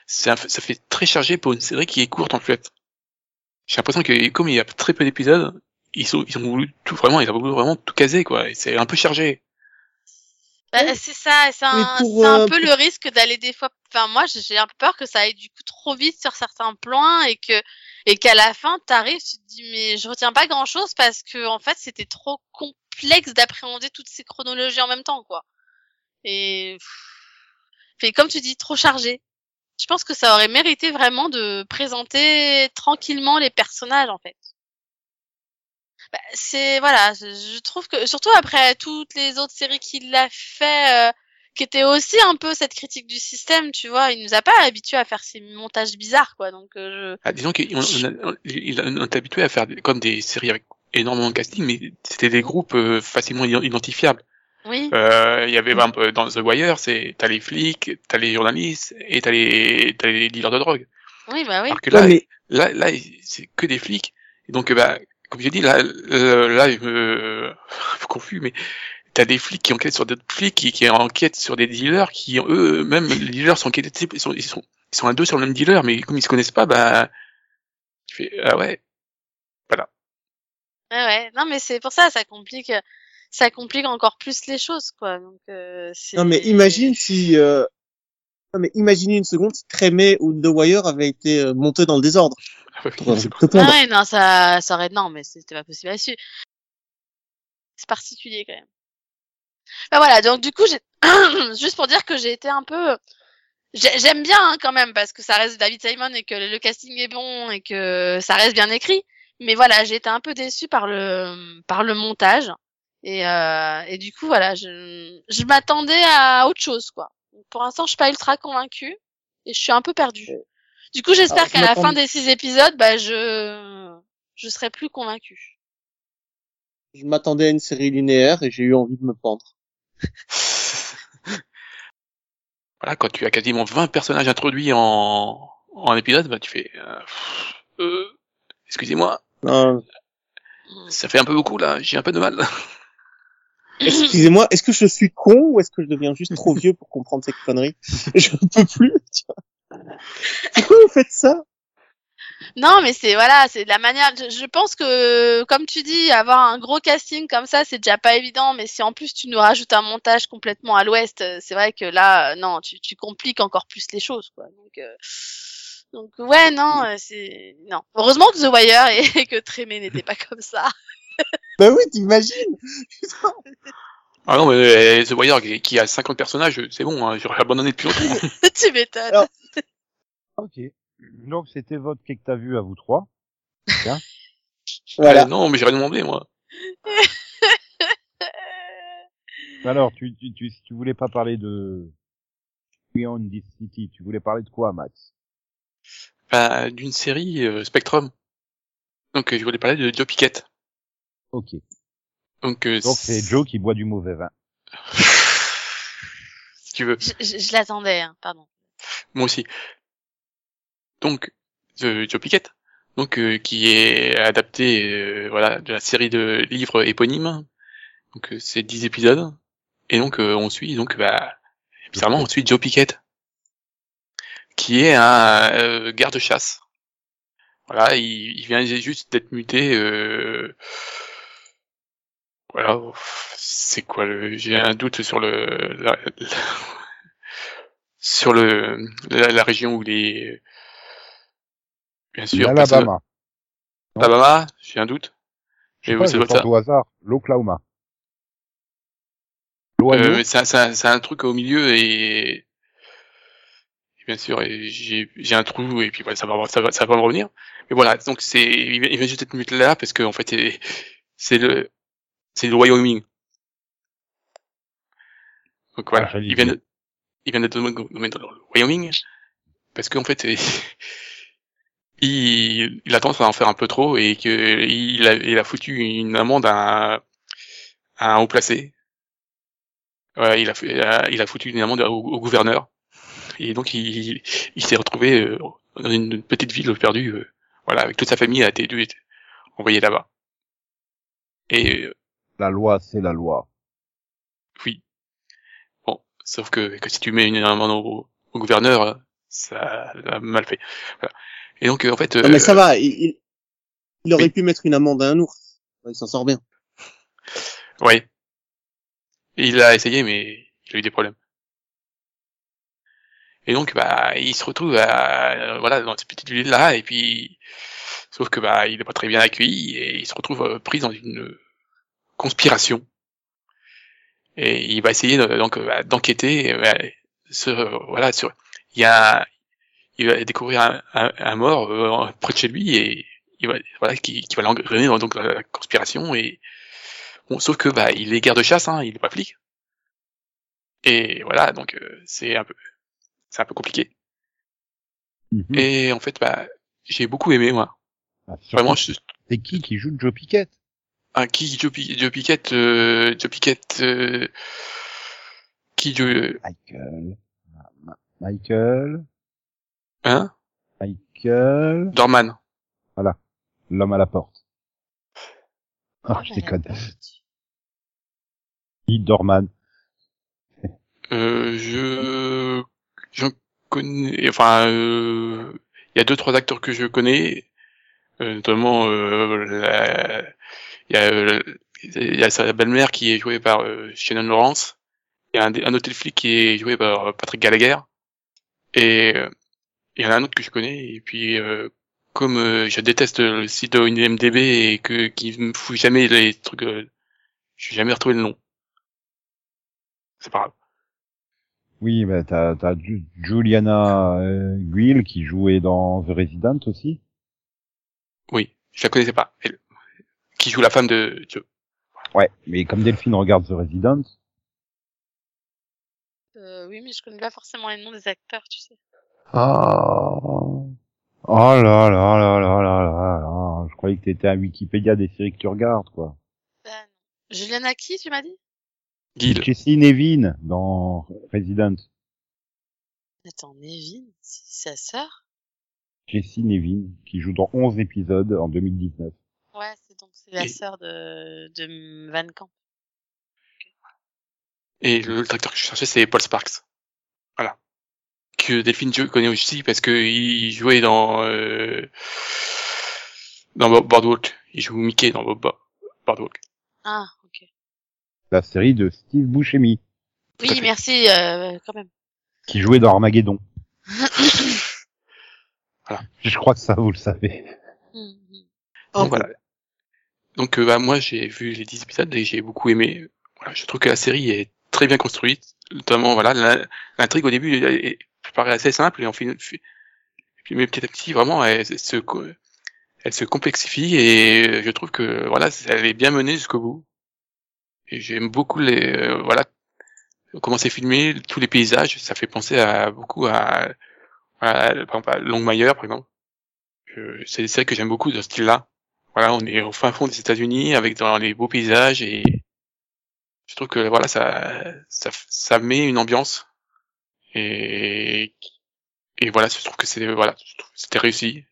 C'est un- ça fait très chargé pour une série qui est courte en fait. J'ai l'impression que comme il y a très peu d'épisodes, ils ont, ils ont voulu tout vraiment, ils ont voulu vraiment tout caser quoi. C'est un peu chargé. Bah, Ouais. c'est ça, c'est un, pour, c'est un euh, peu le risque d'aller des fois. Enfin, moi, j'ai un peu peur que ça aille du coup trop vite sur certains plans et que et qu'à la fin, t'arrives, tu te dis mais je retiens pas grand chose parce que en fait, c'était trop complexe d'appréhender toutes ces chronologies en même temps, quoi. Et fait comme tu dis, trop chargé. Je pense que ça aurait mérité vraiment de présenter tranquillement les personnages, en fait. Bah, c'est voilà, je, je trouve que surtout après toutes les autres séries qu'il a fait, euh, qui étaient aussi un peu cette critique du système, tu vois, il nous a pas habitués à faire ces montages bizarres, quoi. Donc euh, Ah, disons qu'on on, on habitué à faire comme des séries avec énormément de casting, mais c'était des groupes euh, facilement ident- identifiables. je... oui, Euh, Il y avait par exemple, dans The Wire, c'est t'as les flics, t'as les journalistes et t'as les t'as les dealers de drogue. oui, bah oui. Alors que là, Ouais, mais là, là, c'est que des flics. Et donc, bah, comme j'ai dit, là, euh, là, je me, un peu confus, mais t'as des flics qui enquêtent sur d'autres flics, qui, qui enquêtent sur des dealers, qui eux, même les dealers sont enquêtés, ils sont, ils sont, ils sont à deux sur le même dealer, mais comme ils se connaissent pas, bah, tu fais, ah ouais, Ouais, ouais. Non, mais c'est pour ça, ça complique, ça complique encore plus les choses, quoi. Donc euh, c'est. non mais imagine si euh... non mais imaginez une seconde si Crémé ou The Wire avait été euh, monté dans le désordre. Pondre. Ah ouais, non, ça, ça aurait, non, mais c'était pas possible là-dessus. C'est particulier quand même. Bah voilà, donc du coup, j'ai, juste pour dire que j'ai été un peu, j'ai- j'aime bien hein, quand même parce que ça reste David Simon et que le casting est bon et que ça reste bien écrit. Mais voilà, j'ai été un peu déçue par le, par le montage. Et, euh, et du coup, voilà, je, je m'attendais à autre chose, quoi. Pour l'instant, je suis pas ultra convaincue et je suis un peu perdue. Du coup, j'espère qu'à la fin des six épisodes, bah, je, je serai plus convaincue. Je m'attendais à une série linéaire et j'ai eu envie de me pendre. voilà, quand tu as quasiment 20 personnages introduits en, en épisode, bah, tu fais, euh, euh, excusez-moi, Euh, ça fait un peu beaucoup, là, j'ai un peu de mal. Excusez-moi, est-ce que je suis con ou est-ce que je deviens juste trop vieux pour comprendre ces conneries Je ne peux plus. tu vois. Pourquoi vous faites ça? Non, mais c'est voilà, c'est de la manière. Je, je pense que, comme tu dis, avoir un gros casting comme ça, c'est déjà pas évident. Mais si en plus tu nous rajoutes un montage complètement à l'ouest, euh, c'est vrai que là, euh, non, tu, tu compliques encore plus les choses, quoi. Donc, euh, donc ouais, non, euh, c'est non. Heureusement que The Wire et, que Trémé n'était pas comme ça. Bah oui, t'imagines. Ah non, mais euh, The Wire qui- a 50 personnages, c'est bon, hein, j'aurais abandonné depuis longtemps. tu m'étonnes. Alors- Ok. Donc c'était votre quai que t'as vu à vous trois. Voilà. Euh, non, mais j'ai rien demandé, moi. Alors, tu, tu, tu, tu voulais pas parler de Beyond This City, tu voulais parler de quoi, Max? Bah, d'une série euh, Spectrum. Donc, euh, je voulais parler de Joe Pickett. Ok. Donc, euh, Donc c'est Joe qui boit du mauvais vin. si tu veux. Je, je- je l'attendais, hein, pardon. Moi aussi. Donc, euh, Joe Pickett, donc euh, qui est adapté, euh, voilà, de la série de livres éponymes. Donc euh, c'est 10 épisodes. Et donc euh, on suit, donc bah, bizarrement on suit Joe Pickett, qui est un euh, garde-chasse. Voilà, il, il vient juste d'être muté. Euh, voilà, c'est quoi le J'ai un doute sur le la- la- sur le la, la région où les bien sûr L'Alabama. personne- Alabama, j'ai un doute. Je sais Et pas, ça au hasard. L'Oklahoma. Euh, c'est un, c'est un- un truc au milieu et bien sûr et j'ai j'ai un trou et puis voilà ça va ça va ça va me revenir. Mais voilà donc c'est il vient juste être muté là parce que en fait c'est- c'est le c'est le Wyoming. Donc voilà Ah, il vient de, il vient d'être nommé dans le Wyoming parce qu'en fait il, il a tendance à en faire un peu trop et que il a, il a foutu une amende à, un- à un haut placé. Ouais, il a, il a foutu une amende au, au gouverneur. Et donc il, il s'est retrouvé euh, dans une petite ville perdue. euh, voilà, avec toute sa famille a été envoyée là-bas. Et euh, La loi, c'est la loi. oui. Bon, sauf que, que si tu mets une amende au, au gouverneur, ça a mal fait. Voilà. Et donc en fait, Non, mais euh, ça va, il, il, il aurait oui. pu mettre une amende à un ours. Il s'en sort bien. Ouais. Il a essayé, mais il a eu des problèmes. Et donc, bah, il se retrouve à, euh, voilà, dans cette petite ville-là, et puis, sauf que, bah, il est pas très bien accueilli, et il se retrouve euh, pris dans une conspiration. Et il va essayer, de- donc, euh, bah, d'enquêter, bah, sur, voilà, sur, il y a, il va découvrir un, un, un mort euh, près de chez lui, et il va, voilà, qui, qui va l'engrainer dans donc, la conspiration, et, Bon, sauf que bah il est guerre de chasse, hein, il est pas flic. Et voilà, donc euh, c'est un peu c'est un peu compliqué. Mhm. Et en fait, bah j'ai beaucoup aimé moi. Ah, surtout, Vraiment, je, C'est qui qui joue Joe Pickett un qui Joe, Pi- Joe Pickett, euh, Joe Pickett, euh, qui Joe, Michael. Ma- Michael. hein, Michael. Dorman. L'homme à la porte. Ah, Oh, je bah, déconne. Guy Dorman. Euh, je enfin, euh, il y a deux trois acteurs que je connais, euh, notamment euh, la- il y a il y a sa belle-mère qui est jouée par Shannon Lawrence, il y a un, autre flic qui est joué par Patrick Gallagher, et il y en a un autre que je connais, et puis comme je déteste le site de IMDb et que qui me fout jamais les trucs, je jamais retrouvé le nom. C'est pas grave. Oui, mais t'as, t'as Ju- Juliana euh, Guil qui jouait dans The Resident aussi. Oui, je la connaissais pas. Elle, qui joue la femme de Joe. Ouais, mais comme Delphine regarde The Resident, Euh, oui, mais je connais pas forcément les noms des acteurs, tu sais. Ah. Oh là là là là là là là. Je croyais que t'étais à Wikipédia des séries que tu regardes, quoi. Ben. Juliana qui, tu m'as dit? Gil. Jessie Nevin dans Resident. Attends, Nevin, c'est sa sœur? Jessie Nevin, qui joue dans 11 épisodes en 2019. Ouais, c'est donc c'est la Et- sœur de, de Van Camp. Et l'autre acteur que je cherchais, c'est Paul Sparks. Voilà. Que Delphine connaît aussi parce que il jouait dans euh, dans Bo- Boardwalk. Il joue Mickey dans Bo- Bo- Boardwalk. Ah. La série de Steve Buscemi, Oui, fait. merci, euh, quand même. qui jouait dans Armageddon. Voilà. Je crois que ça, vous le savez. Mhm. Un Donc voilà. Donc euh, bah, moi j'ai vu les 10 épisodes et j'ai beaucoup aimé. Voilà, je trouve que la série est très bien construite, notamment voilà la- l'intrigue au début est- est- paraît assez simple et en puis mais petit à petit vraiment elle, se elle se complexifie et je trouve que voilà elle est bien menée jusqu'au bout. J'aime beaucoup les euh, voilà comment c'est filmé, tous les paysages, ça fait penser à beaucoup à, à par exemple à Longmire par exemple. C'est c'est que j'aime beaucoup de ce style-là. Voilà, on est au fin fond des États-Unis avec dans les beaux paysages et je trouve que voilà ça ça ça met une ambiance et et voilà je trouve que c'est voilà c'était réussi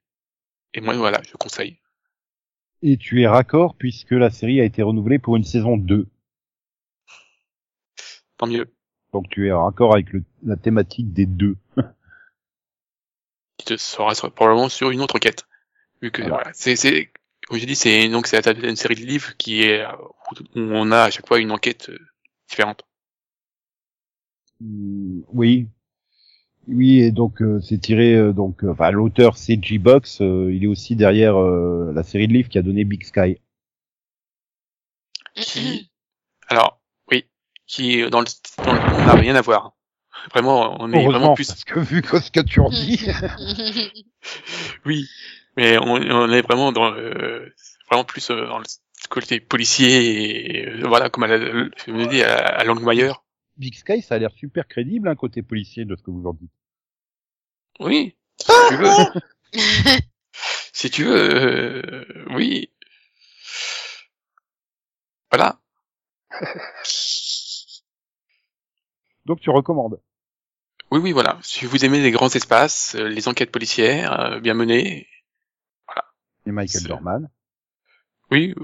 et moi voilà je conseille. Et tu es raccord puisque la série a été renouvelée pour une saison 2. Tant mieux. Donc tu es raccord avec le, la thématique des deux. qui te sera sur- probablement sur une autre quête. Vu que Voilà. voilà, c'est comme j'ai dit c'est donc c'est d'une série de livres qui est où on a à chaque fois une enquête euh, différente. Mm, Oui. Oui, et donc euh, c'est tiré euh, donc euh, enfin l'auteur c'est G-Box, euh, il est aussi derrière euh, la série de livres qui a donné Big Sky. Qui alors qui euh, dans le dans le fond n'a rien à voir. Vraiment on est vraiment plus parce que vu que ce que tu en dis, oui, mais on, on est vraiment dans le, vraiment plus euh, dans le côté policier et euh, voilà comme je me dis à, à Longmire. Big Sky ça a l'air super crédible un côté policier de ce que vous en dites. Oui, si tu veux. Si tu veux, euh, oui. Voilà. Donc tu recommandes. Oui, oui, voilà. Si vous aimez les grands espaces, euh, les enquêtes policières euh, bien menées, Et Michael Dorman. oui.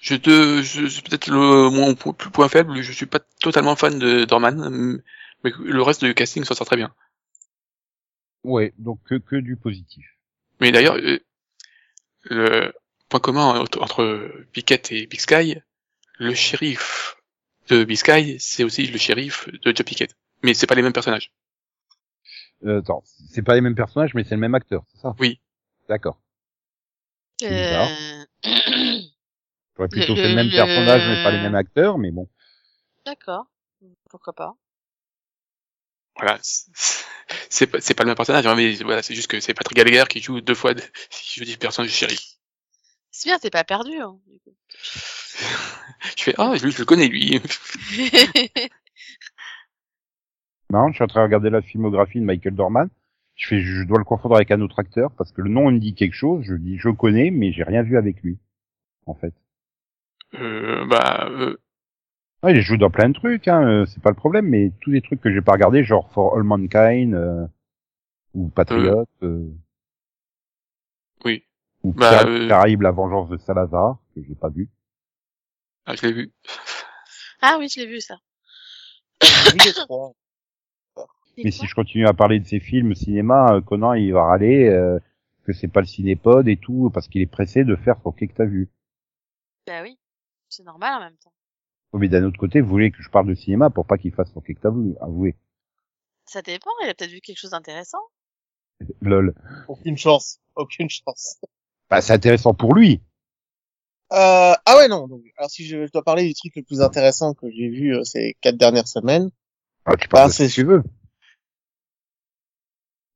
Je te, je, c'est peut-être le mon point faible. Je suis pas totalement fan de Dorman, mais le reste du casting s'en sort très bien. Ouais, donc que, que du positif. Mais d'ailleurs, euh, le point commun entre, Pickett et Big Sky, le shérif de Big Sky, c'est aussi le shérif de Joe Pickett. Mais c'est pas les mêmes personnages. Euh, attends, c'est pas les mêmes personnages, mais c'est le même acteur, c'est ça? Oui. D'accord. Euh... J'aurais plutôt Le- fait le même le- personnage, mais pas les mêmes acteurs, mais bon. D'accord. Pourquoi pas. Voilà, c'est- pas, pas le même personnage, hein, mais voilà, c'est juste que c'est Patrick Gallagher qui joue deux fois, de, qui joue des personnages du shérif. C'est bien, t'es pas perdu. Hein, du coup. Je fais, ah, lui, je le connais, lui. Non, je suis en train de regarder la filmographie de Michael Dorman. Je fais, je dois le confondre avec un autre acteur parce que le nom me dit quelque chose. Je dis, je connais, mais j'ai rien vu avec lui, en fait. euh, bah, euh, Ouais, il joue dans plein de trucs, hein, euh, c'est pas le problème, mais tous les trucs que j'ai pas regardé, genre For All Mankind euh, ou Patriot, euh, oui. Ou Bah, euh, des Caraïbes, La Vengeance de Salazar, que j'ai pas vu. Ah, je l'ai vu. ah oui, je l'ai vu ça. J'ai vu les trois. Et Mais si je continue à parler de ces films cinéma, euh, Conan il va râler euh, que c'est pas le cinépod et tout parce qu'il est pressé de faire son que t'as vu. Bah oui, c'est normal en même temps. Oh, Mais d'un autre côté, vous voulez que je parle de cinéma pour pas qu'il fasse son que t'as vu, avouez. Ça dépend, il a peut-être vu quelque chose d'intéressant. Lol. Aucune chance. Aucune chance. Bah, c'est intéressant pour lui. Euh, ah ouais, non. Donc, alors si je, je dois parler du truc le plus intéressant que j'ai vu euh, ces quatre dernières semaines, Ah, tu parles Bah, ce que tu veux.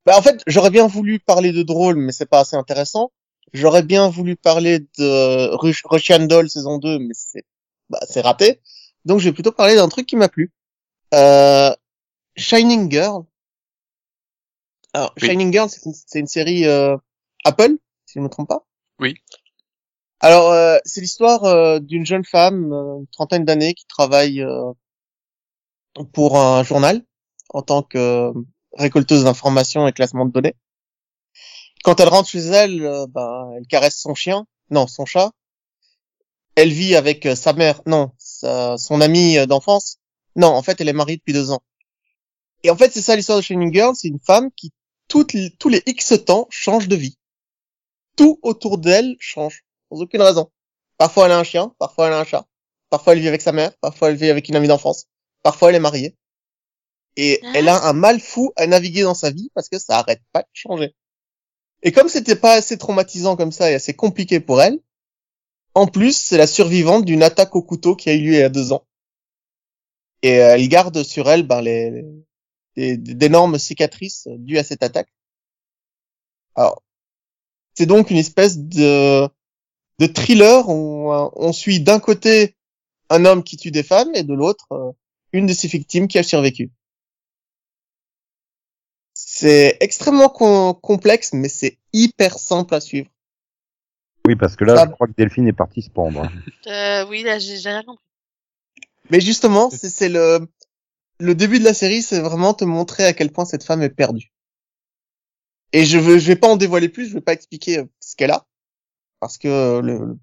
Bah en fait, j'aurais bien voulu parler de drôle, mais c'est pas assez intéressant. J'aurais bien voulu parler de Rush- Russian Doll saison 2, mais c'est bah, c'est raté. Donc je vais plutôt parler d'un truc qui m'a plu. Euh, Shining Girl. Alors Oui. Shining Girl, c'est une, une série euh, Apple, si je ne me trompe pas. Oui. Alors euh, c'est l'histoire euh, d'une jeune femme, euh, une trentaine d'années, qui travaille euh, pour un journal en tant que euh, récolteuse d'informations et classement de données. Quand elle rentre chez elle, euh, ben, elle caresse son chien, non, son chat. Elle vit avec euh, sa mère, non, sa- son amie euh, d'enfance. Non, en fait, elle est mariée depuis deux ans. Et en fait, c'est ça l'histoire de Shining Girl, c'est une femme qui, toutes tous les X temps, change de vie. Tout autour d'elle change, sans aucune raison. Parfois, elle a un chien, parfois, elle a un chat. Parfois, elle vit avec sa mère, parfois, elle vit avec une amie d'enfance. Parfois, elle est mariée. Et Ah. elle a un mal fou à naviguer dans sa vie parce que ça arrête pas de changer. Et comme c'était pas assez traumatisant comme ça et assez compliqué pour elle, en plus, c'est la survivante d'une attaque au couteau qui a eu lieu il y a deux ans. Et euh, elle garde sur elle ben, les, les- d'énormes cicatrices dues à cette attaque. Alors, c'est donc une espèce de, de thriller où on suit d'un côté un homme qui tue des femmes et de l'autre euh, une de ses victimes qui a survécu. C'est extrêmement com- complexe, mais c'est hyper simple à suivre. Oui, parce que là, Ça- je crois que Delphine est partie se pendre. hein. Euh, oui, là, j'ai rien compris. Mais justement, c'est le le début de la série, c'est vraiment te montrer à quel point cette femme est perdue. Et je veux, vais pas en dévoiler plus, je vais pas expliquer euh, ce qu'elle a, parce que euh, le,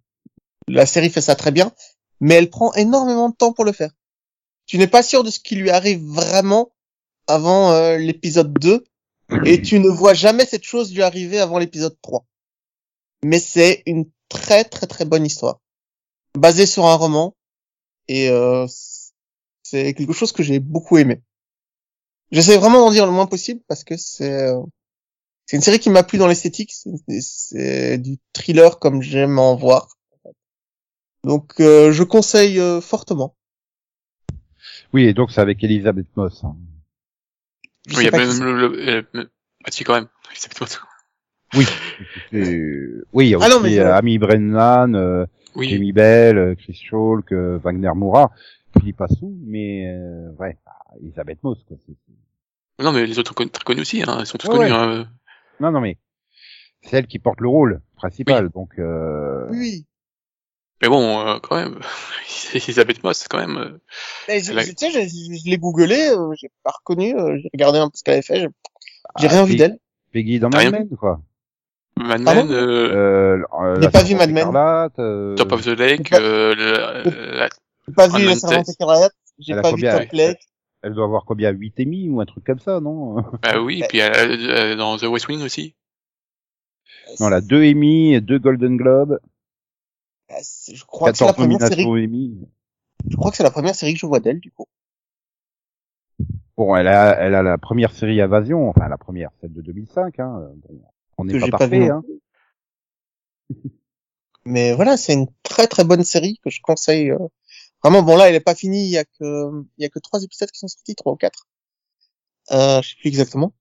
la série fait ça très bien, mais elle prend énormément de temps pour le faire. Tu n'es pas sûr de ce qui lui arrive vraiment avant euh, l'épisode 2, et tu ne vois jamais cette chose lui arriver avant l'épisode 3. Mais c'est une très très très bonne histoire, basée sur un roman, et euh, c'est quelque chose que j'ai beaucoup aimé. J'essaie vraiment d'en dire le moins possible parce que c'est c'est une série qui m'a plu dans l'esthétique. C'est- du thriller comme j'aime en voir. Donc euh, je conseille euh, fortement. Oui, et donc c'est avec Elisabeth Moss. hein. Je Oui, il y a même le, le, le- ah, si, quand même. Plutôt tout. Oui. Euh, oui, il y a Ah non, aussi mais euh. Amy Brennan, euh, Oui. Jamie Bell, euh, Chris Schalk, euh, Wagner Moura, Philippe Assou, mais euh, ouais, bah, Elisabeth Moss. Quoi. Non, mais les autres sont très connus aussi, hein. Ils sont tous Ouais, connus, ouais. hein. Non, non, mais C'est elle qui porte le rôle principal, donc. Euh... Oui, oui. Mais bon, euh, quand même, Elisabeth Moss, quand même. euh, Mais je- a- je- tu sais, je, je l'ai googlé, euh, j'ai pas reconnu, euh, j'ai regardé un peu ce qu'elle avait fait, j'ai j'ai Ah, rien vu d'elle. Peggy dans Mad Men, quoi. Mad Men, euh, Euh, euh, J'ai pas vu Mad Men. Top of the Lake, pas- euh, la- la- J'ai pas vu la servante écarlate, j'ai pas vu combien, Top Lake. Elle doit avoir combien 8 Emmy ou un truc comme ça, non? Bah oui, Bah- puis elle, elle- dans The West Wing aussi. Non, elle a 2 Emmy, 2 Golden Globes, Ah, c'est- Je crois que c'est la 14 première série, Emmy. je crois que c'est la première série que je vois d'elle, du coup. Bon, elle a, elle a la première série Invasion, enfin la première, celle de 2005. Hein. Bon, on Que n'est pas parfait. hein. Mais voilà, c'est une très très bonne série que je conseille. euh. Vraiment, bon là, elle est pas finie, il y a que il y a que trois épisodes qui sont sortis, trois ou quatre. Euh, je sais plus exactement.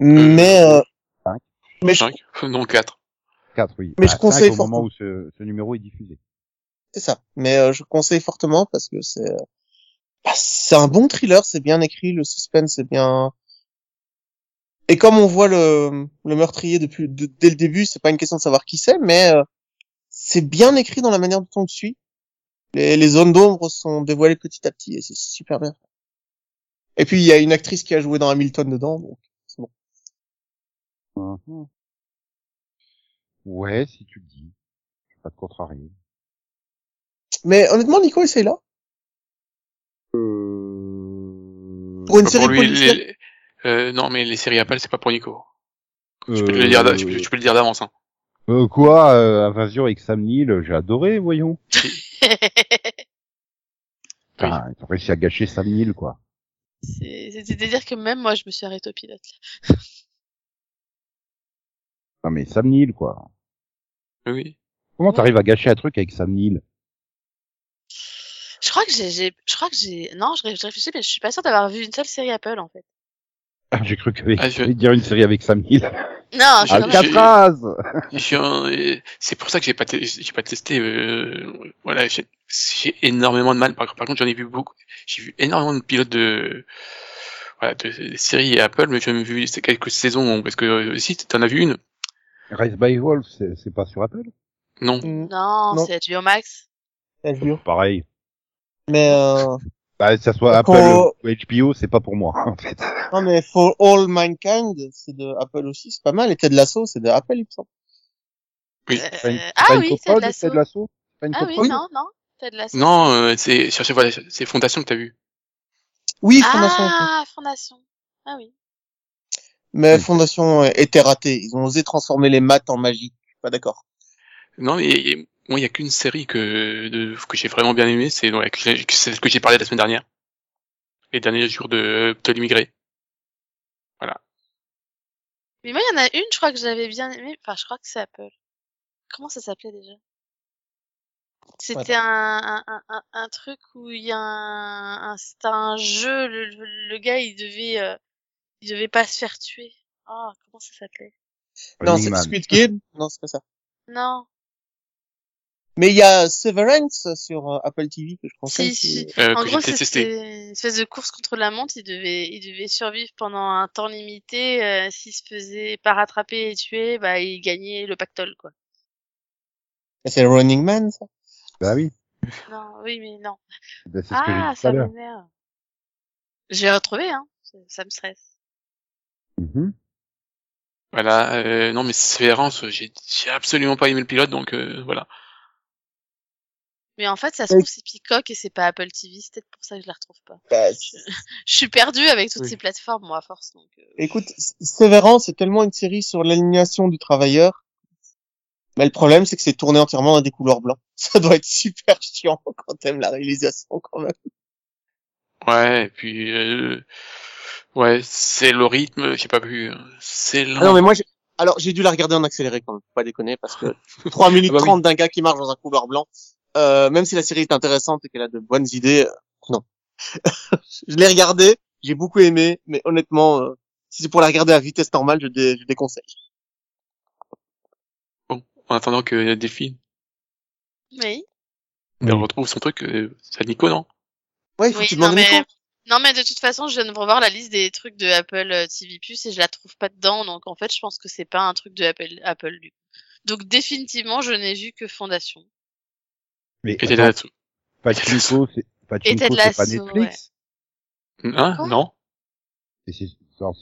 Mais euh, cinq. mais je, 5, non 4. 4, oui. Mais je cinq conseille au moment fortement. où ce, ce numéro est diffusé. c'est ça. Mais euh, je conseille fortement parce que c'est euh, bah, c'est un bon thriller, c'est bien écrit, le suspense est bien. Et comme on voit le le meurtrier depuis de- dès le début, c'est pas une question de savoir qui c'est, mais euh, c'est bien écrit dans la manière dont on le suit. Les, les zones d'ombre sont dévoilées petit à petit et c'est super bien. Et puis il y a une actrice qui a joué dans Hamilton dedans, donc c'est bon. Mhm. Ouais, si tu le dis. Je pas te contrarier. Mais honnêtement, Nico, essaye là. Euh... Pour une série pour lui, policière. les- euh, non, mais les séries Apple, c'est pas pour Nico. Je peux te le dire, d'a- je peux, je peux le dire d'avance. Hein. Euh, quoi, euh, Invasion avec Sam Neill, j'ai adoré, voyons. Putain, ils ont réussi à gâcher Sam Neill, quoi. C'est- C'est-à-dire que même moi, je me suis arrêtée au pilote. là. Non mais Sam Neill, quoi. Oui. Comment t'arrives à gâcher un truc avec Sam Neill Je crois que j'ai, j'ai- je crois que j'ai, non, je réfléchis, mais je suis pas sûre d'avoir vu une seule série Apple en fait. Ah, J'ai cru que Ah, je- dire une série avec Sam Neill. Non, je Ah, Alcatraz J'ai un- euh, C'est pour ça que j'ai pas, te- j'ai pas testé. Euh... Voilà, j'ai j'ai énormément de mal. Par, par contre, j'en ai vu beaucoup. J'ai vu énormément de pilotes de, voilà, de, de séries Apple, mais j'ai même vu c'est quelques saisons parce que euh, si t'en as vu une. Rise by Wolf, c'est c'est pas sur Apple? Non. Mm, Non, Non. c'est HBO Max. jure. Pareil. Mais euh, Bah, que ça soit Faut- Apple ou HBO, c'est pas pour moi, en fait. non, mais For All Mankind, c'est de Apple aussi, c'est pas mal. Et Ted Lasso, c'est de Apple, il me semble. Oui. Euh, ah oui, c'est de la Ted Lasso Ah oui, non, non, c'est de la Non, euh, c'est cherchez voilà, c'est Fondation que t'as vu. Oui, Fondation. Ah, Fondation. Ah oui. Mais Oui. Fondation était raté. Ils ont osé transformer les maths en magie. Je suis Pas d'accord. Non, mais et- moi, il y a qu'une série que de, que j'ai vraiment bien aimée, c'est ouais, que j'ai- que c'est celle que j'ai parlé la semaine dernière. Les derniers jours de, de l'immigré. Mais moi, il y en a une, je crois que j'avais bien aimé. Enfin, je crois que c'est Apple. Comment ça s'appelait déjà? C'était un, un, un, un, un truc où il y a un, un c'était un jeu. Le, le, le gars, il devait, euh, il devait pas se faire tuer. Oh, comment ça s'appelait? Non, c'est. Squid Game? Non, c'est pas ça. Non. Mais il y a Severance sur euh, Apple TV que je conseille. Si, si. Euh, en que gros, c'était une espèce de course contre la montre. Il devait, il devait survivre pendant un temps limité. Euh, S'il se faisait pas rattraper et tuer, bah, il gagnait le pactole, quoi. C'est Running Man, ça? Bah oui. Non, oui, mais non. Bah, Ah, ça m'énerve. J'ai retrouvé, hein. Ça, ça me stresse. Mhm. Voilà, euh, non, mais Sévérance, j'ai j'ai absolument pas aimé le pilote, donc euh, voilà. Mais en fait, ça se trouve, c'est Peacock et c'est pas Apple TV. C'est peut-être pour ça que je la retrouve pas. Bah, Je, je suis perdue avec toutes Oui. ces plateformes, moi, à force. Donc, euh, Écoute, Severance, c'est tellement une série sur l'alignation du travailleur. Mais le problème, c'est que c'est tourné entièrement dans des couleurs blancs. Ça doit être super chiant quand t'aimes la réalisation, quand même. Ouais, et puis euh, ouais, c'est le rythme, j'ai pas vu. euh, C'est. Ah non, mais moi, j'ai- alors, j'ai dû la regarder en accéléré quand même. Faut Pas déconner, parce que 3 minutes Ah bah oui. 30 d'un gars qui marche dans un couloir blanc, euh, même si la série est intéressante et qu'elle a de bonnes idées, euh, non. je l'ai regardé, j'ai beaucoup aimé, mais honnêtement, euh, si c'est pour la regarder à vitesse normale, je, dé- je déconseille. en attendant que Delphine Oui. elle retrouve son truc, euh, c'est à Nico, non? Ouais, il faut que Oui, tu non, demandes mais Nico. Non, mais de toute façon, je viens de revoir la liste des trucs de Apple TV Plus et je la trouve pas dedans. Donc, en fait, je pense que c'est pas un truc de Apple, Apple du coup. Donc, définitivement, je n'ai vu que Fondation. Mais Et Ted attends, Lasso. Pachinko, c'est Et Pachinko, c'est pas Netflix? Hein? Quoi? Non c'est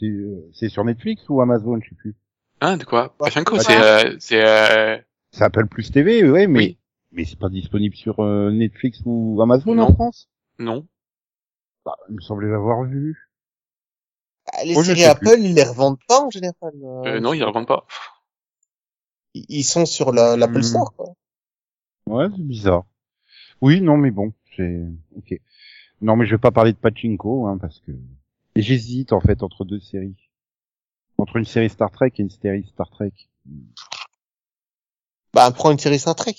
euh, c'est sur Netflix ou Amazon, je sais plus. Hein De quoi? Bah, Pachinko, bah, c'est... Euh, c'est euh, C'est Apple Plus TV, ouais, mais Oui. mais c'est pas disponible sur euh, Netflix ou Amazon Non. en France? Non. Bah, il me semblait l'avoir vu. Ah, Les séries Apple, ils les revendent pas en général. Euh, non, ils ne revendent pas. Ils sont sur la- l'Apple Hmm. Store, quoi. Ouais, c'est bizarre. Oui, non, mais bon, c'est ok. Non, mais je vais pas parler de Pachinko, hein, parce que et j'hésite en fait entre deux séries, entre une série Star Trek et une série Star Trek. Bah, prends une série Star Trek.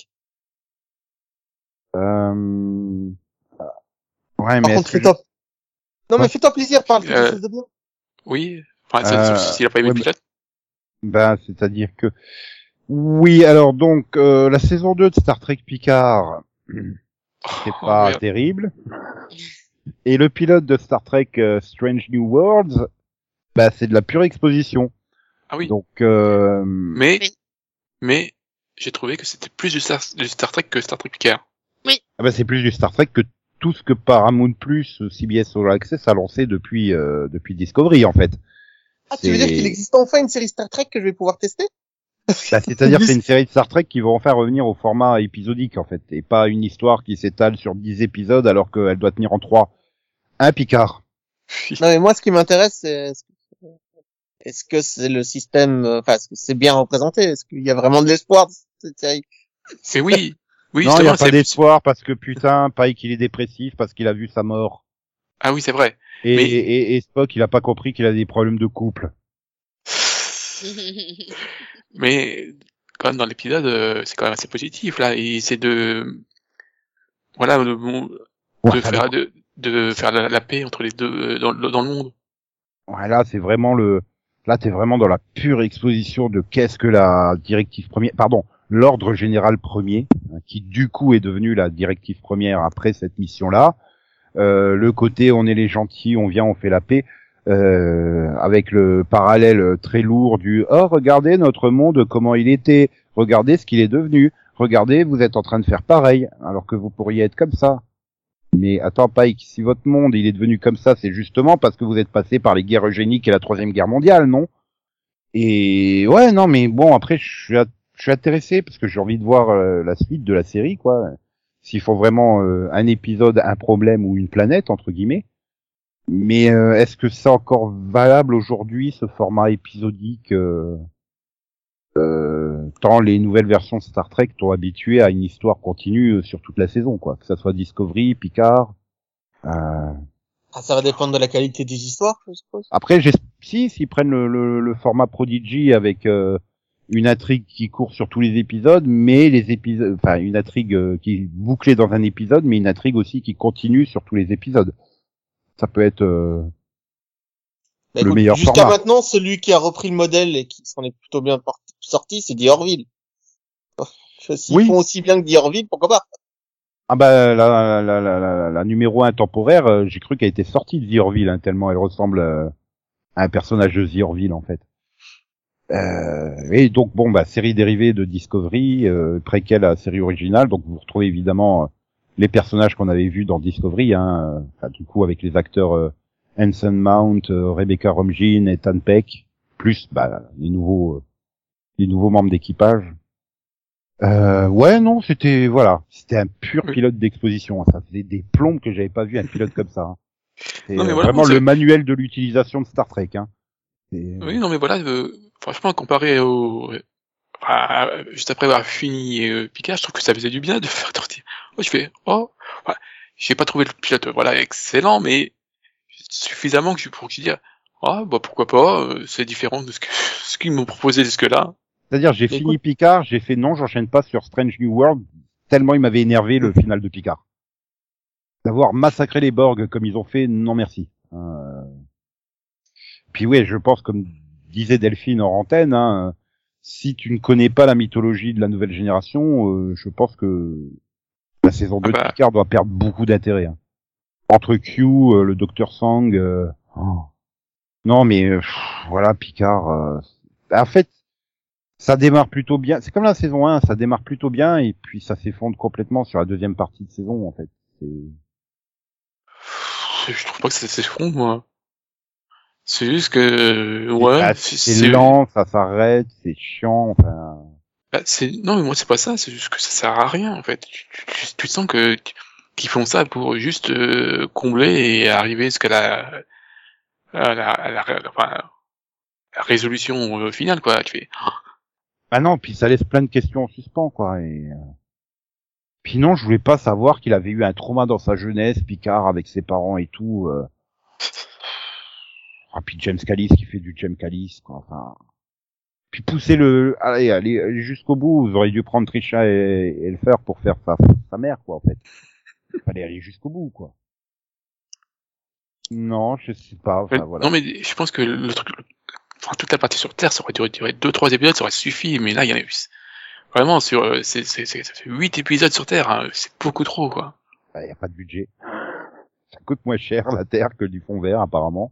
Euh... Ouais, Par mais contre. Non, mais fais-toi plaisir, parle de quelque Euh, chose de bien. Oui. Enfin, Euh, c'est- s'il a pas aimé ouais, le mais- pilote. Ben, c'est-à-dire que oui, alors donc euh, la saison 2 de Star Trek Picard, c'est Oh, pas merde. terrible. Et le pilote de Star Trek euh, Strange New Worlds, bah c'est de la pure exposition. Ah oui. Donc euh, Mais, Oui. mais, j'ai trouvé que c'était plus du Star, du Star Trek que Star Trek Picard. ah bah, c'est plus du Star Trek que tout ce que Paramount Plus, CBS All Access a lancé depuis euh, depuis Discovery en fait. Ah, tu veux dire qu'il existe enfin une série Star Trek que je vais pouvoir tester? Bah, c'est-à-dire que c'est une série de Star Trek qui va en faire revenir au format épisodique en fait, et pas une histoire qui s'étale sur 10 épisodes alors qu'elle doit tenir en 3. Un Picard? Non, mais moi, ce qui m'intéresse, c'est est-ce que- c'est le système, euh, enfin, est-ce que c'est bien représenté? Est-ce qu'il y a vraiment de l'espoir dans cette série? Mais oui. Oui, non, il n'y a pas c'est- d'espoir parce que putain, Pike il est dépressif parce qu'il a vu sa mort. Ah oui, c'est vrai. Et, Mais- et, et- et Spock il a pas compris qu'il a des problèmes de couple. Mais quand même dans l'épisode, euh, c'est quand même assez positif là. Et c'est de voilà de, bon, de Ouais, faire de, de faire la, la paix entre les deux euh, dans, le- dans le monde. Ouais, là c'est vraiment le, là t'es vraiment dans la pure exposition de qu'est-ce que la directive première, pardon, l'ordre général premier, hein, qui du coup est devenu la directive première après cette mission-là. Euh, le côté on est les gentils, on vient, on fait la paix, euh, avec le parallèle très lourd du oh regardez notre monde comment il était, regardez ce qu'il est devenu, regardez vous êtes en train de faire pareil alors que vous pourriez être comme ça. Mais attends Pike, si votre monde il est devenu comme ça, c'est justement parce que vous êtes passé par les guerres eugéniques et la troisième guerre mondiale, non? Et ouais, non, mais bon après je suis, je suis intéressé parce que j'ai envie de voir euh, la suite de la série, quoi. S'il faut vraiment euh, un épisode, un problème ou une planète entre guillemets. Mais euh, est-ce que c'est encore valable aujourd'hui ce format épisodique euh, euh, tant les nouvelles versions de Star Trek t'ont habitué à une histoire continue euh, sur toute la saison, quoi. Que ça soit Discovery, Picard. Euh... Ah, ça va dépendre de la qualité des histoires, je suppose. Après, si s'ils prennent le, le, le format Prodigy avec euh, une intrigue qui court sur tous les épisodes, mais les épisodes, enfin une intrigue qui est bouclée dans un épisode, mais une intrigue aussi qui continue sur tous les épisodes. Ça peut être euh, Bah, Le écoute, meilleur Jusqu'à maintenant, celui qui a repris le modèle et qui s'en est plutôt bien sorti, c'est The Orville. S'ils Oui. font aussi bien que The Orville, pourquoi pas? Ah bah la, la, la, la, la- la numéro 1 temporaire, euh, j'ai cru qu'elle était sortie de The Orville, hein, tellement elle ressemble euh, à un personnage de The Orville en fait. Euh, et donc bon bah série dérivée de Discovery, euh, préquelle à la série originale, donc vous retrouvez évidemment les personnages qu'on avait vus dans Discovery, hein, euh, enfin, du coup avec les acteurs euh, Anson Mount, euh, Rebecca Romijn et Tan Peck, plus bah, les nouveaux euh, les nouveaux membres d'équipage. Euh, ouais, non, c'était voilà, c'était un pur pilote d'exposition. Ça faisait des plombes que j'avais pas vu un pilote comme ça. hein. C'est euh, voilà, vraiment le manuel de l'utilisation de Star Trek. Hein. C'est- Oui, non, mais voilà, euh, franchement, comparé au, à- juste après avoir fini euh, Picard, je trouve que ça faisait du bien de faire sortir. Je fais, oh, ouais, j'ai pas trouvé le pilote, voilà, excellent, mais suffisamment que je pour dire, ah, bah pourquoi pas, euh, c'est différent de ce que ce qu'ils m'ont proposé jusque-là. C'est-à-dire, j'ai fini Picard, j'ai fait non, j'enchaîne pas sur Strange New World, tellement il m'avait énervé le final de Picard. D'avoir massacré les Borg comme ils ont fait, non merci. Euh, Puis ouais, je pense, comme disait Delphine en antenne, hein, si tu ne connais pas la mythologie de la nouvelle génération, euh, je pense que la saison 2 Ah bah. de Picard doit perdre beaucoup d'intérêt. hein. entre Q, euh, le docteur Sang. euh, oh. Non, mais euh, pff, voilà, Picard. euh, En fait, ça démarre plutôt bien. C'est comme la saison 1, ça démarre plutôt bien et puis ça s'effondre complètement sur la deuxième partie de saison, en fait. C'est- Je trouve pas que c'est c'est fond, moi. C'est juste que, ouais, c'est- c'est lent, ça s'arrête, c'est chiant. Enfin, Bah, non mais moi c'est pas ça c'est juste que ça sert à rien en fait tu, tu, tu- sens que qu'ils font ça pour juste euh, combler et arriver jusqu'à la la, la, la résolution euh, finale quoi tu fais bah non, puis ça laisse plein de questions en suspens, quoi. Et euh, puis non, je voulais pas savoir qu'il avait eu un trauma dans sa jeunesse, Picard avec ses parents et tout. Euh... Ah, puis James Callis qui fait du James Callis, quoi. Enfin, puis pousser le, allez, allez, jusqu'au bout. Vous auriez dû prendre Trisha et, et le faire pour faire sa, sa mère, quoi, en fait. Fallait aller jusqu'au bout, quoi. Non, je sais pas. Enfin, Mais- voilà. non mais je pense que le truc enfin toute la partie sur Terre ça aurait duré, duré deux trois épisodes ça aurait suffi mais là il y en a eu vraiment sur euh, c'est c'est c'est ça fait huit épisodes sur Terre hein, c'est beaucoup trop quoi Il y a pas de budget. Ça coûte moins cher la Terre que du fond vert apparemment.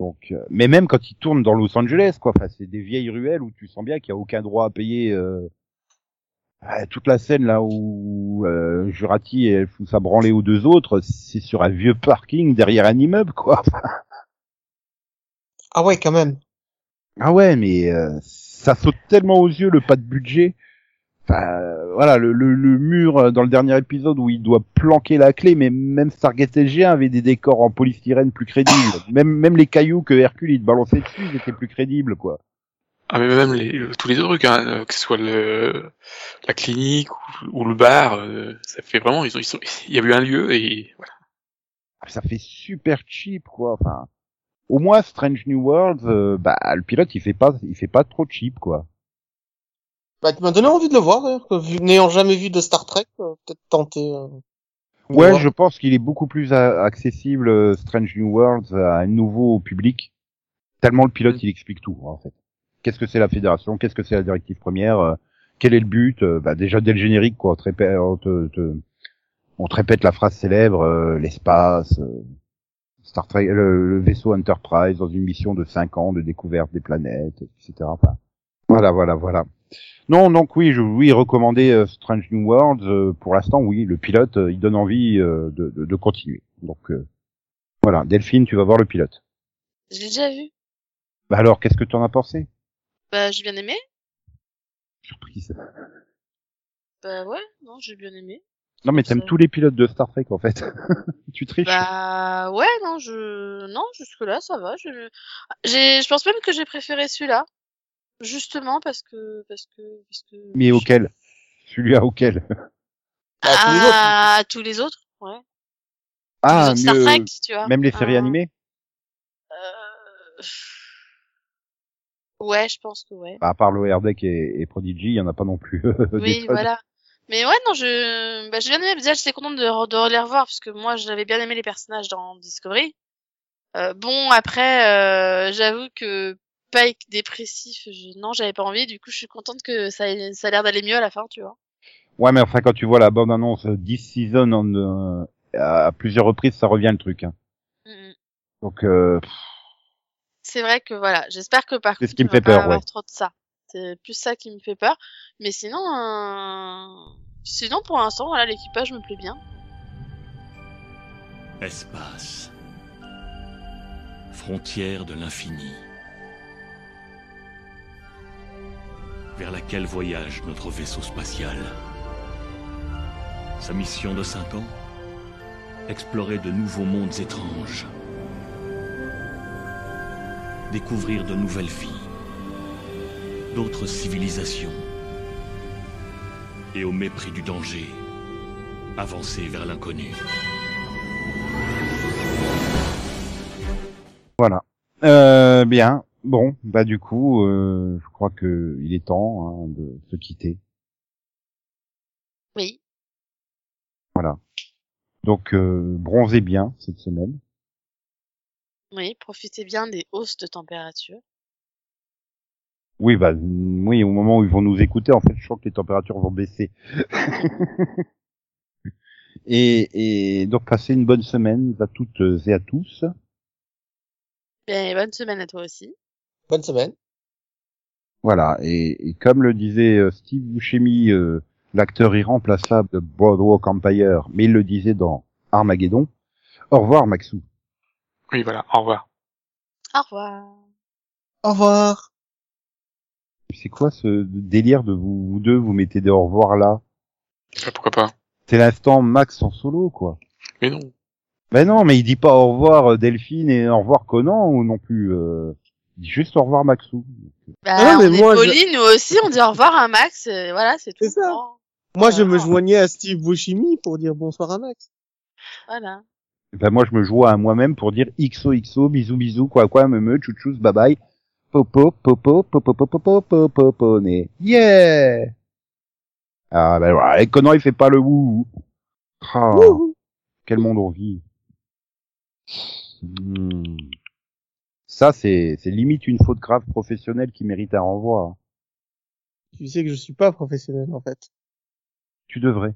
Donc, euh, mais même quand ils tournent dans Los Angeles, quoi, enfin, c'est des vieilles ruelles où tu sens bien qu'il y a aucun droit à payer. Euh... euh, toute la scène là où euh, Jurati elle fout sa branlée aux deux autres, c'est sur un vieux parking derrière un immeuble, quoi. Ah ouais, quand même. Ah ouais, mais euh, ça saute tellement aux yeux le pas de budget. Enfin, euh, voilà, le, le, le mur euh, dans le dernier épisode où il doit planquer la clé, mais même Stargate SG avait des décors en polystyrène plus crédibles. même même les cailloux que Hercule il te balançait dessus, ils étaient plus crédibles, quoi. ah mais même les, tous les autres trucs hein, euh, que ce soit le la clinique ou, ou le bar euh, ça fait vraiment ils ont, ils sont il y a eu un lieu et voilà Ça fait super cheap, quoi. Enfin, au moins Strange New Worlds, euh, bah le pilote il fait pas, il fait pas trop cheap, quoi. Bah, tu m'as donné envie de le voir, d'ailleurs, n'ayant jamais vu de Star Trek, euh, peut-être tenter. euh, Ouais, voir. je pense qu'il est beaucoup plus accessible euh, Strange New Worlds à un nouveau public. Tellement le pilote, il explique tout en fait. Qu'est-ce que c'est la fédération? Qu'est-ce que c'est la directive première? Quel est le but? Bah, Déjà dès le générique, quoi, on te répète, on te, te- on te répète la phrase célèbre euh, l'espace, euh, Star Trek, le, le vaisseau Enterprise dans une mission de 5 ans de découverte des planètes, etc. Enfin, voilà, voilà, voilà. Non, donc oui, je oui recommander euh, Strange New Worlds. euh, pour l'instant, oui, le pilote, euh, il donne envie euh, de, de, de continuer. Donc euh, voilà, Delphine, tu vas voir le pilote. Je l'ai déjà vu. Bah alors, qu'est-ce que tu en as pensé? Bah, j'ai bien aimé. Surprise. Bah ouais, non, j'ai bien aimé. Non, mais t'aimes tous les pilotes de Star Trek en fait. tu triches. Bah ouais, non, je non, jusque là ça va. Je j'ai je pense même que j'ai préféré celui-là. Justement parce que parce que parce que Mais je- auquel? Celui-là auquel? Bah, tous les autres. Ah, tous les autres, ouais. Ah, autres Star mieux. Trek, tu vois. Même les séries Ah. animées? Euh... Ouais, je pense que ouais. bah, À part le Deck et, et Prodigy, il y en a pas non plus. euh, Oui, tonnes. voilà. Mais ouais, non, je, bah, j'ai bien aimé. Déjà, j'étais contente de, re- de les revoir parce que moi, j'avais bien aimé les personnages dans Discovery. Euh, bon, après, euh, j'avoue que Pike dépressif, je... non, j'avais pas envie. Du coup, je suis contente que ça, ait- ça a l'air d'aller mieux à la fin, tu vois. Ouais, mais enfin, quand tu vois la bande annonce 10 seasons en, euh, à plusieurs reprises, ça revient le truc. Hein. Mhm. Donc, euh, C'est vrai que voilà, j'espère que par C'est contre, ce qui me fait pas peur, avoir ouais. trop de ça. C'est plus ça qui me fait peur. Mais sinon, euh... sinon pour l'instant, voilà, l'équipage me plaît bien. Espace. Frontière de l'infini. Vers laquelle voyage notre vaisseau spatial. Sa mission de cinq ans? Explorer de nouveaux mondes étranges. Découvrir de nouvelles vies. D'autres civilisations. Et au mépris du danger, avancer vers l'inconnu. voilà. Euh, bien. Bon, bah du coup, euh, je crois que il est temps hein, de se quitter. Oui. Voilà. Donc, euh, bronzez bien cette semaine. Oui, profitez bien des hausses de température. Oui, bah oui, au moment où ils vont nous écouter, en fait, je sens que les températures vont baisser. Et, et donc passez une bonne semaine à toutes et à tous. Bien, bonne semaine à toi aussi. Bonne semaine. Voilà, et, et comme le disait euh, Steve Buscemi, euh, l'acteur irremplaçable de Boardwalk Empire, mais il le disait dans Armageddon, au revoir Maxou. Oui, voilà, au revoir. Au revoir. Au revoir. C'est quoi ce délire de vous, vous deux, vous mettez des au revoir là? Pourquoi pas C'est l'instant Max en solo, quoi. Mais non. Ben non, mais il dit pas au revoir euh, Delphine et au revoir Conan ou non plus. Euh... Il dit juste au revoir Maxou. Bah, Ah mais on est moi, je- polis, nous aussi, on dit au revoir à Max, euh, voilà, c'est tout. C'est ça. Moi, je me joignais à Steve Buscemi pour dire bonsoir à Max. Voilà. Ben moi je me joue à moi-même pour dire XOXO, bisous bisous, quoi quoi, me me, chouchous, bye bye. Popo, popo, popo, popo, popo, popo, né. Yeah! Ah ben voilà, et Conan il fait pas le wouhou. Ah, quel monde on vit. Hmm. Ça c'est c'est limite une faute grave professionnelle qui mérite un renvoi. Tu sais que je suis pas professionnel, en fait. Tu devrais.